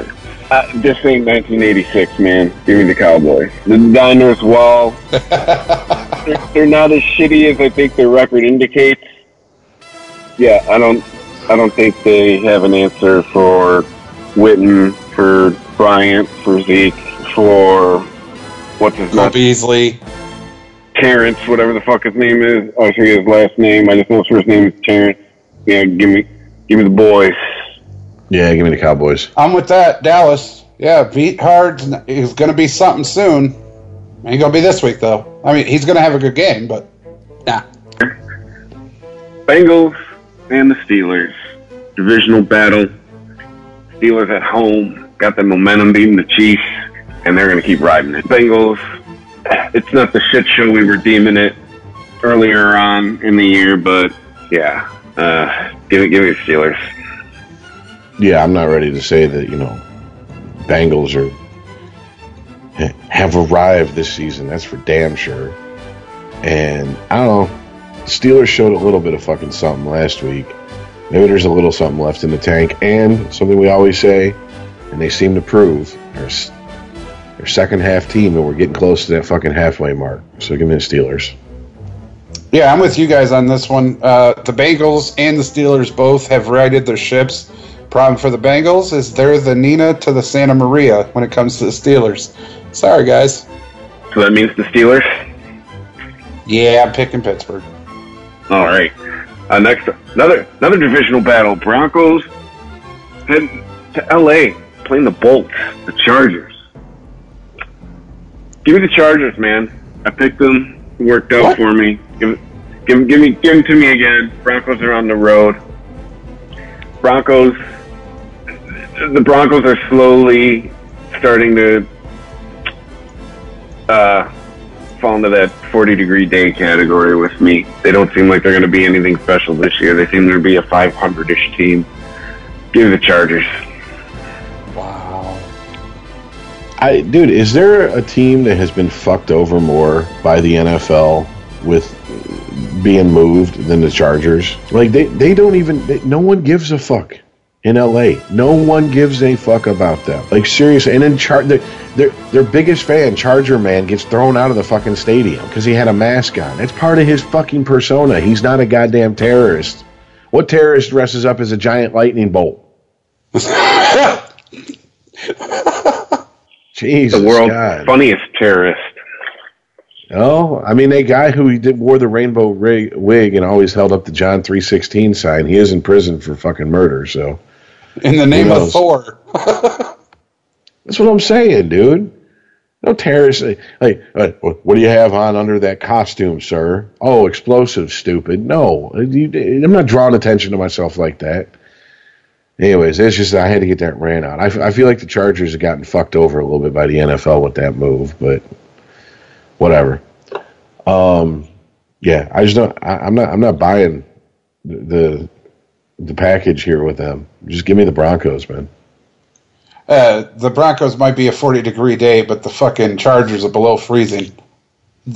Uh, this ain't 1986, man. Give me the Cowboys. The Niners, well, they're, *laughs* they're not as shitty as I think their record indicates. Yeah, I don't, I don't think they have an answer for Witten, for Bryant, for Zeke, for what's his Cole name? Beasley. Terrence, whatever the fuck his name is. Oh, I forget his last name. I just know his first name is Terrence. Yeah, give me, give me the boys. Yeah, give me the Cowboys. I'm with that. Dallas. Yeah, Beathard is going to be something soon. Ain't going to be this week, though. I mean, he's going to have a good game, but nah. Bengals and the Steelers. Divisional battle. Steelers at home. Got the momentum beating the Chiefs, and they're going to keep riding it. Bengals, it's not the shit show we were deeming it earlier on in the year, but yeah, uh, give it, give me Steelers. yeah, I'm not ready to say that, you know, Bengals are have arrived this season. That's for damn sure. And I don't know. Steelers showed a little bit of fucking something last week. Maybe there's a little something left in the tank. And something we always say, and they seem to prove, their, s- their second half team, and we're getting close to that fucking halfway mark. So give me the Steelers. Yeah, I'm with you guys on this one. Uh, the Bengals and the Steelers both have righted their ships. Problem for the Bengals is they're the Nina to the Santa Maria when it comes to the Steelers. Sorry, guys. So that means the Steelers. Yeah, I'm picking Pittsburgh. All right. Uh, next, another another divisional battle. Broncos heading to L.A. playing the Bolts, the Chargers. Give me the Chargers, man. I picked them. Worked out What? for me. Give, Give, give me, give him to me again. Broncos are on the road. Broncos. The Broncos are slowly starting to uh, fall into that 40 degree day category with me. They don't seem like they're going to be anything special this year. They seem to be a 500 ish team. Give me the Chargers. I, dude, is there a team that has been fucked over more by the NFL with being moved than the Chargers? Like they, they don't even. They, no one gives a fuck in LA. No one gives a fuck about them. Like seriously, and then Char- their, their their biggest fan, Charger man, gets thrown out of the fucking stadium because he had a mask on. That's part of his fucking persona. He's not a goddamn terrorist. What terrorist dresses up as a giant lightning bolt? *laughs* Jesus, The world's God. funniest terrorist. Oh, I mean, a guy who did, wore the rainbow rig, wig and always held up the John three sixteen sign. He is in prison for fucking murder. So In the name of knows? Thor. *laughs* that's what I'm saying, dude. No terrorist. Like, uh, what do you have on under that costume, sir? Oh, explosive, stupid. No, you, I'm not drawing attention to myself like that. Anyways, it's just I had to get that ran out. I, f- I feel like the Chargers have gotten fucked over a little bit by the NFL with that move, but whatever. Um, yeah, I just don't. I, I'm not. I'm not buying the, the the package here with them. Just give me the Broncos, man. Uh, the Broncos might be a 40 degree day, but the fucking Chargers are below freezing.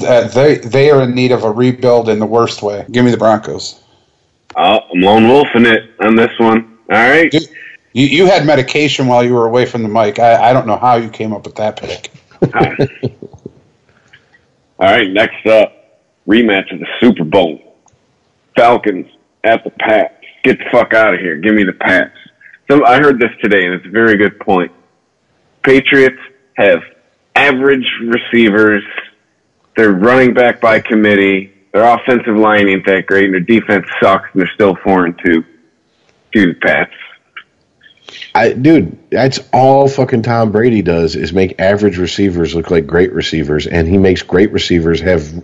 Uh, they they are in need of a rebuild in the worst way. Give me the Broncos. Oh, I'm lone wolfing it on this one. All right. Dude, You, you had medication while you were away from the mic. I, I don't know how you came up with that pick. All right, next up, rematch of the Super Bowl. Falcons at the Pats. Get the fuck out of here. Give me the Pats. So I heard this today, and it's a very good point. Patriots have average receivers. They're running back by committee. Their offensive line ain't that great, and their defense sucks, and they're still four and two. Dude, Pats. I, dude, that's all fucking Tom Brady does is make average receivers look like great receivers, and he makes great receivers have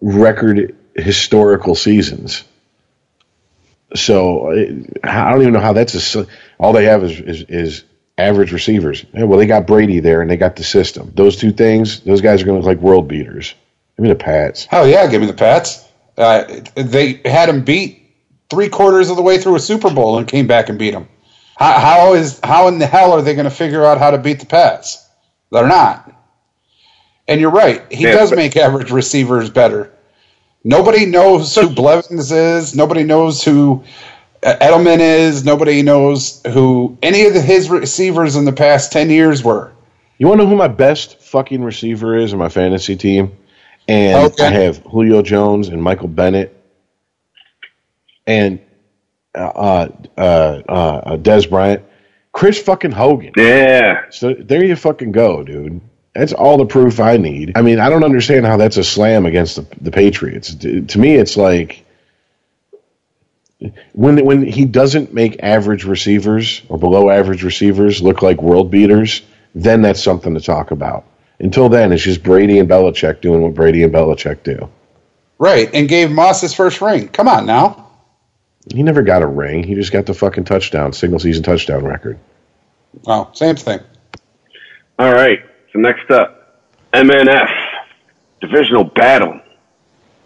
record historical seasons. So I don't even know how that's a. s- All they have is is, is average receivers. Yeah, well, they got Brady there, and they got the system. Those two things, those guys are going to look like world beaters. Give me the Pats. Hell yeah, give me the Pats. Uh, they had him beat three quarters of the way through a Super Bowl and came back and beat them. How, how is how in the hell are they going to figure out how to beat the Pats? They're not. And you're right. He Yeah, does but- make average receivers better. Nobody knows who Blevins is. Nobody knows who uh, Edelman is. Nobody knows who any of the, his receivers in the past ten years were. You want to know who my best fucking receiver is in my fantasy team? And Okay. I have Julio Jones and Michael Bennett and uh, uh, uh, Dez Bryant. Chris fucking Hogan. Yeah. So there you fucking go, dude. That's all the proof I need. I mean, I don't understand how that's a slam against the, the Patriots. To, to me, it's like when when he doesn't make average receivers or below average receivers look like world beaters, then that's something to talk about. Until then, it's just Brady and Belichick doing what Brady and Belichick do. Right, and gave Moss his first ring. Come on now. He never got a ring. He just got the fucking touchdown, single season touchdown record. Oh, same thing. All right. So next up, MNF divisional battle.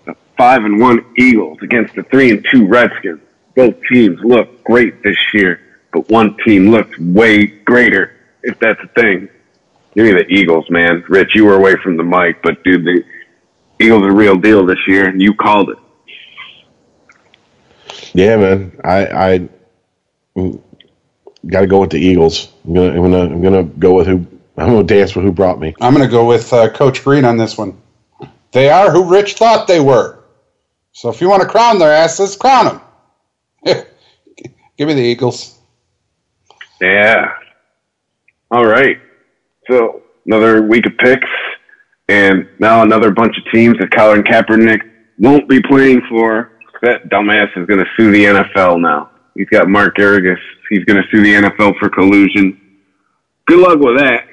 The five and one Eagles against the three and two Redskins. Both teams look great this year, but one team looks way greater, if that's a thing. Give me the Eagles, man. Rich, you were away from the mic, but dude, the Eagles are real deal this year, and you called it. Yeah, man. I I got to go with the Eagles. I'm gonna I'm gonna I'm gonna go with who I'm gonna dance with who brought me. I'm going to go with uh, Coach Green on this one. They are who Rich thought they were. So if you want to crown their asses, crown them. *laughs* Give me the Eagles. Yeah. All right. So another week of picks, and now another bunch of teams that Colin Kaepernick won't be playing for. That dumbass is going to sue the NFL now. He's got Mark Geragos. He's going to sue the NFL for collusion. Good luck with that.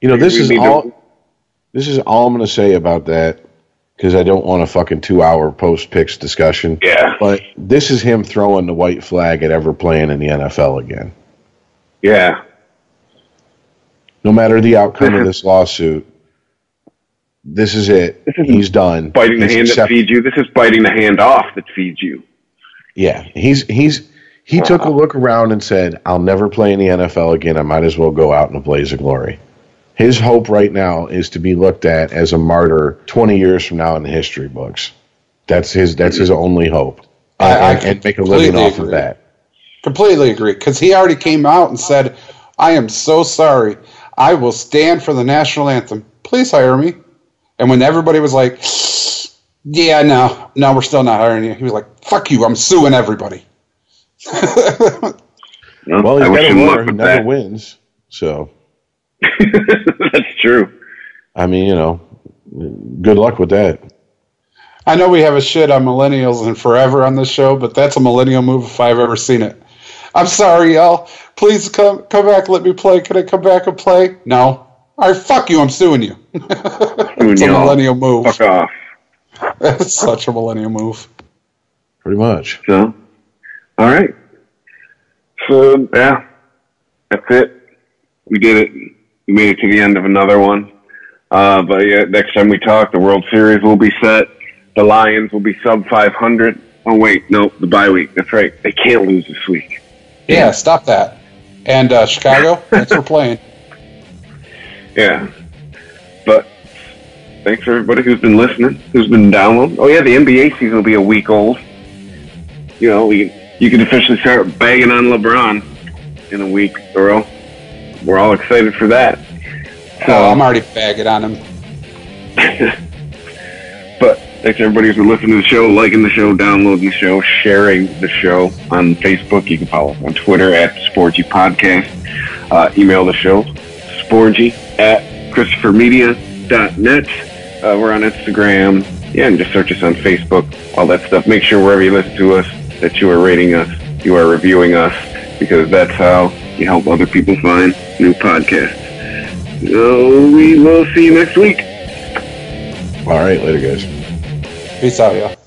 You know, this We is need to- all. This is all I'm gonna say about that. because I don't want a fucking two hour post picks discussion. Yeah. But this is him throwing the white flag at ever playing in the NFL again. Yeah. No matter the outcome of this lawsuit, this is it. This He's done. Biting the He's hand that feeds you. This is biting the hand off that feeds you. Yeah, he's he's he took a look around and said, "I'll never play in the NFL again. I might as well go out in a blaze of glory." His hope right now is to be looked at as a martyr 20 years from now in the history books. That's his that's his only hope. I- I And, and make a living completely off of that. Completely agree. Because he already came out and said, I am so sorry. I will stand for the national anthem. Please hire me. And when everybody was like, yeah, no, no, we're still not hiring you, he was like, fuck you, I'm suing everybody. No, Well, he's I got a him luck who never that. wins. So, *laughs* That's true. I mean, you know, good luck with that. I know we have a shit on millennials and forever on this show, but that's a millennial move if I've ever seen it. I'm sorry, y'all. Please come come back, let me play. Can I come back and play? No. All right, fuck you, I'm suing you. it's a y'all. millennial move. Fuck off. *laughs* That's such a millennial move. Pretty much. So, all right. So yeah, that's it. We did it. We made it to the end of another one. Uh, but yeah, next time we talk, the World Series will be set. The Lions will be sub 500. Oh wait, no, the bye week. That's right. They can't lose this week. Yeah, stop that. And uh, Chicago, *laughs* thanks for playing. Yeah. But thanks for everybody who's been listening, who's been downloading. Oh yeah, the NBA season will be a week old. You know, we you can officially start bagging on LeBron in a week, Earl. We're all excited for that. So, Oh, I'm already bagging on him. *laughs* but thanks everybody who's been listening to the show, liking the show, downloading the show, sharing the show on Facebook. You can follow us on Twitter at Sporgy Podcast. Uh, email the show, sporgy at christophermedia.net. Uh, we're on Instagram. Yeah, and just search us on Facebook, all that stuff. Make sure wherever you listen to us that you are rating us, you are reviewing us, because that's how you help other people find new podcasts. So we will see you next week. All right, later, guys. Peace out, y'all.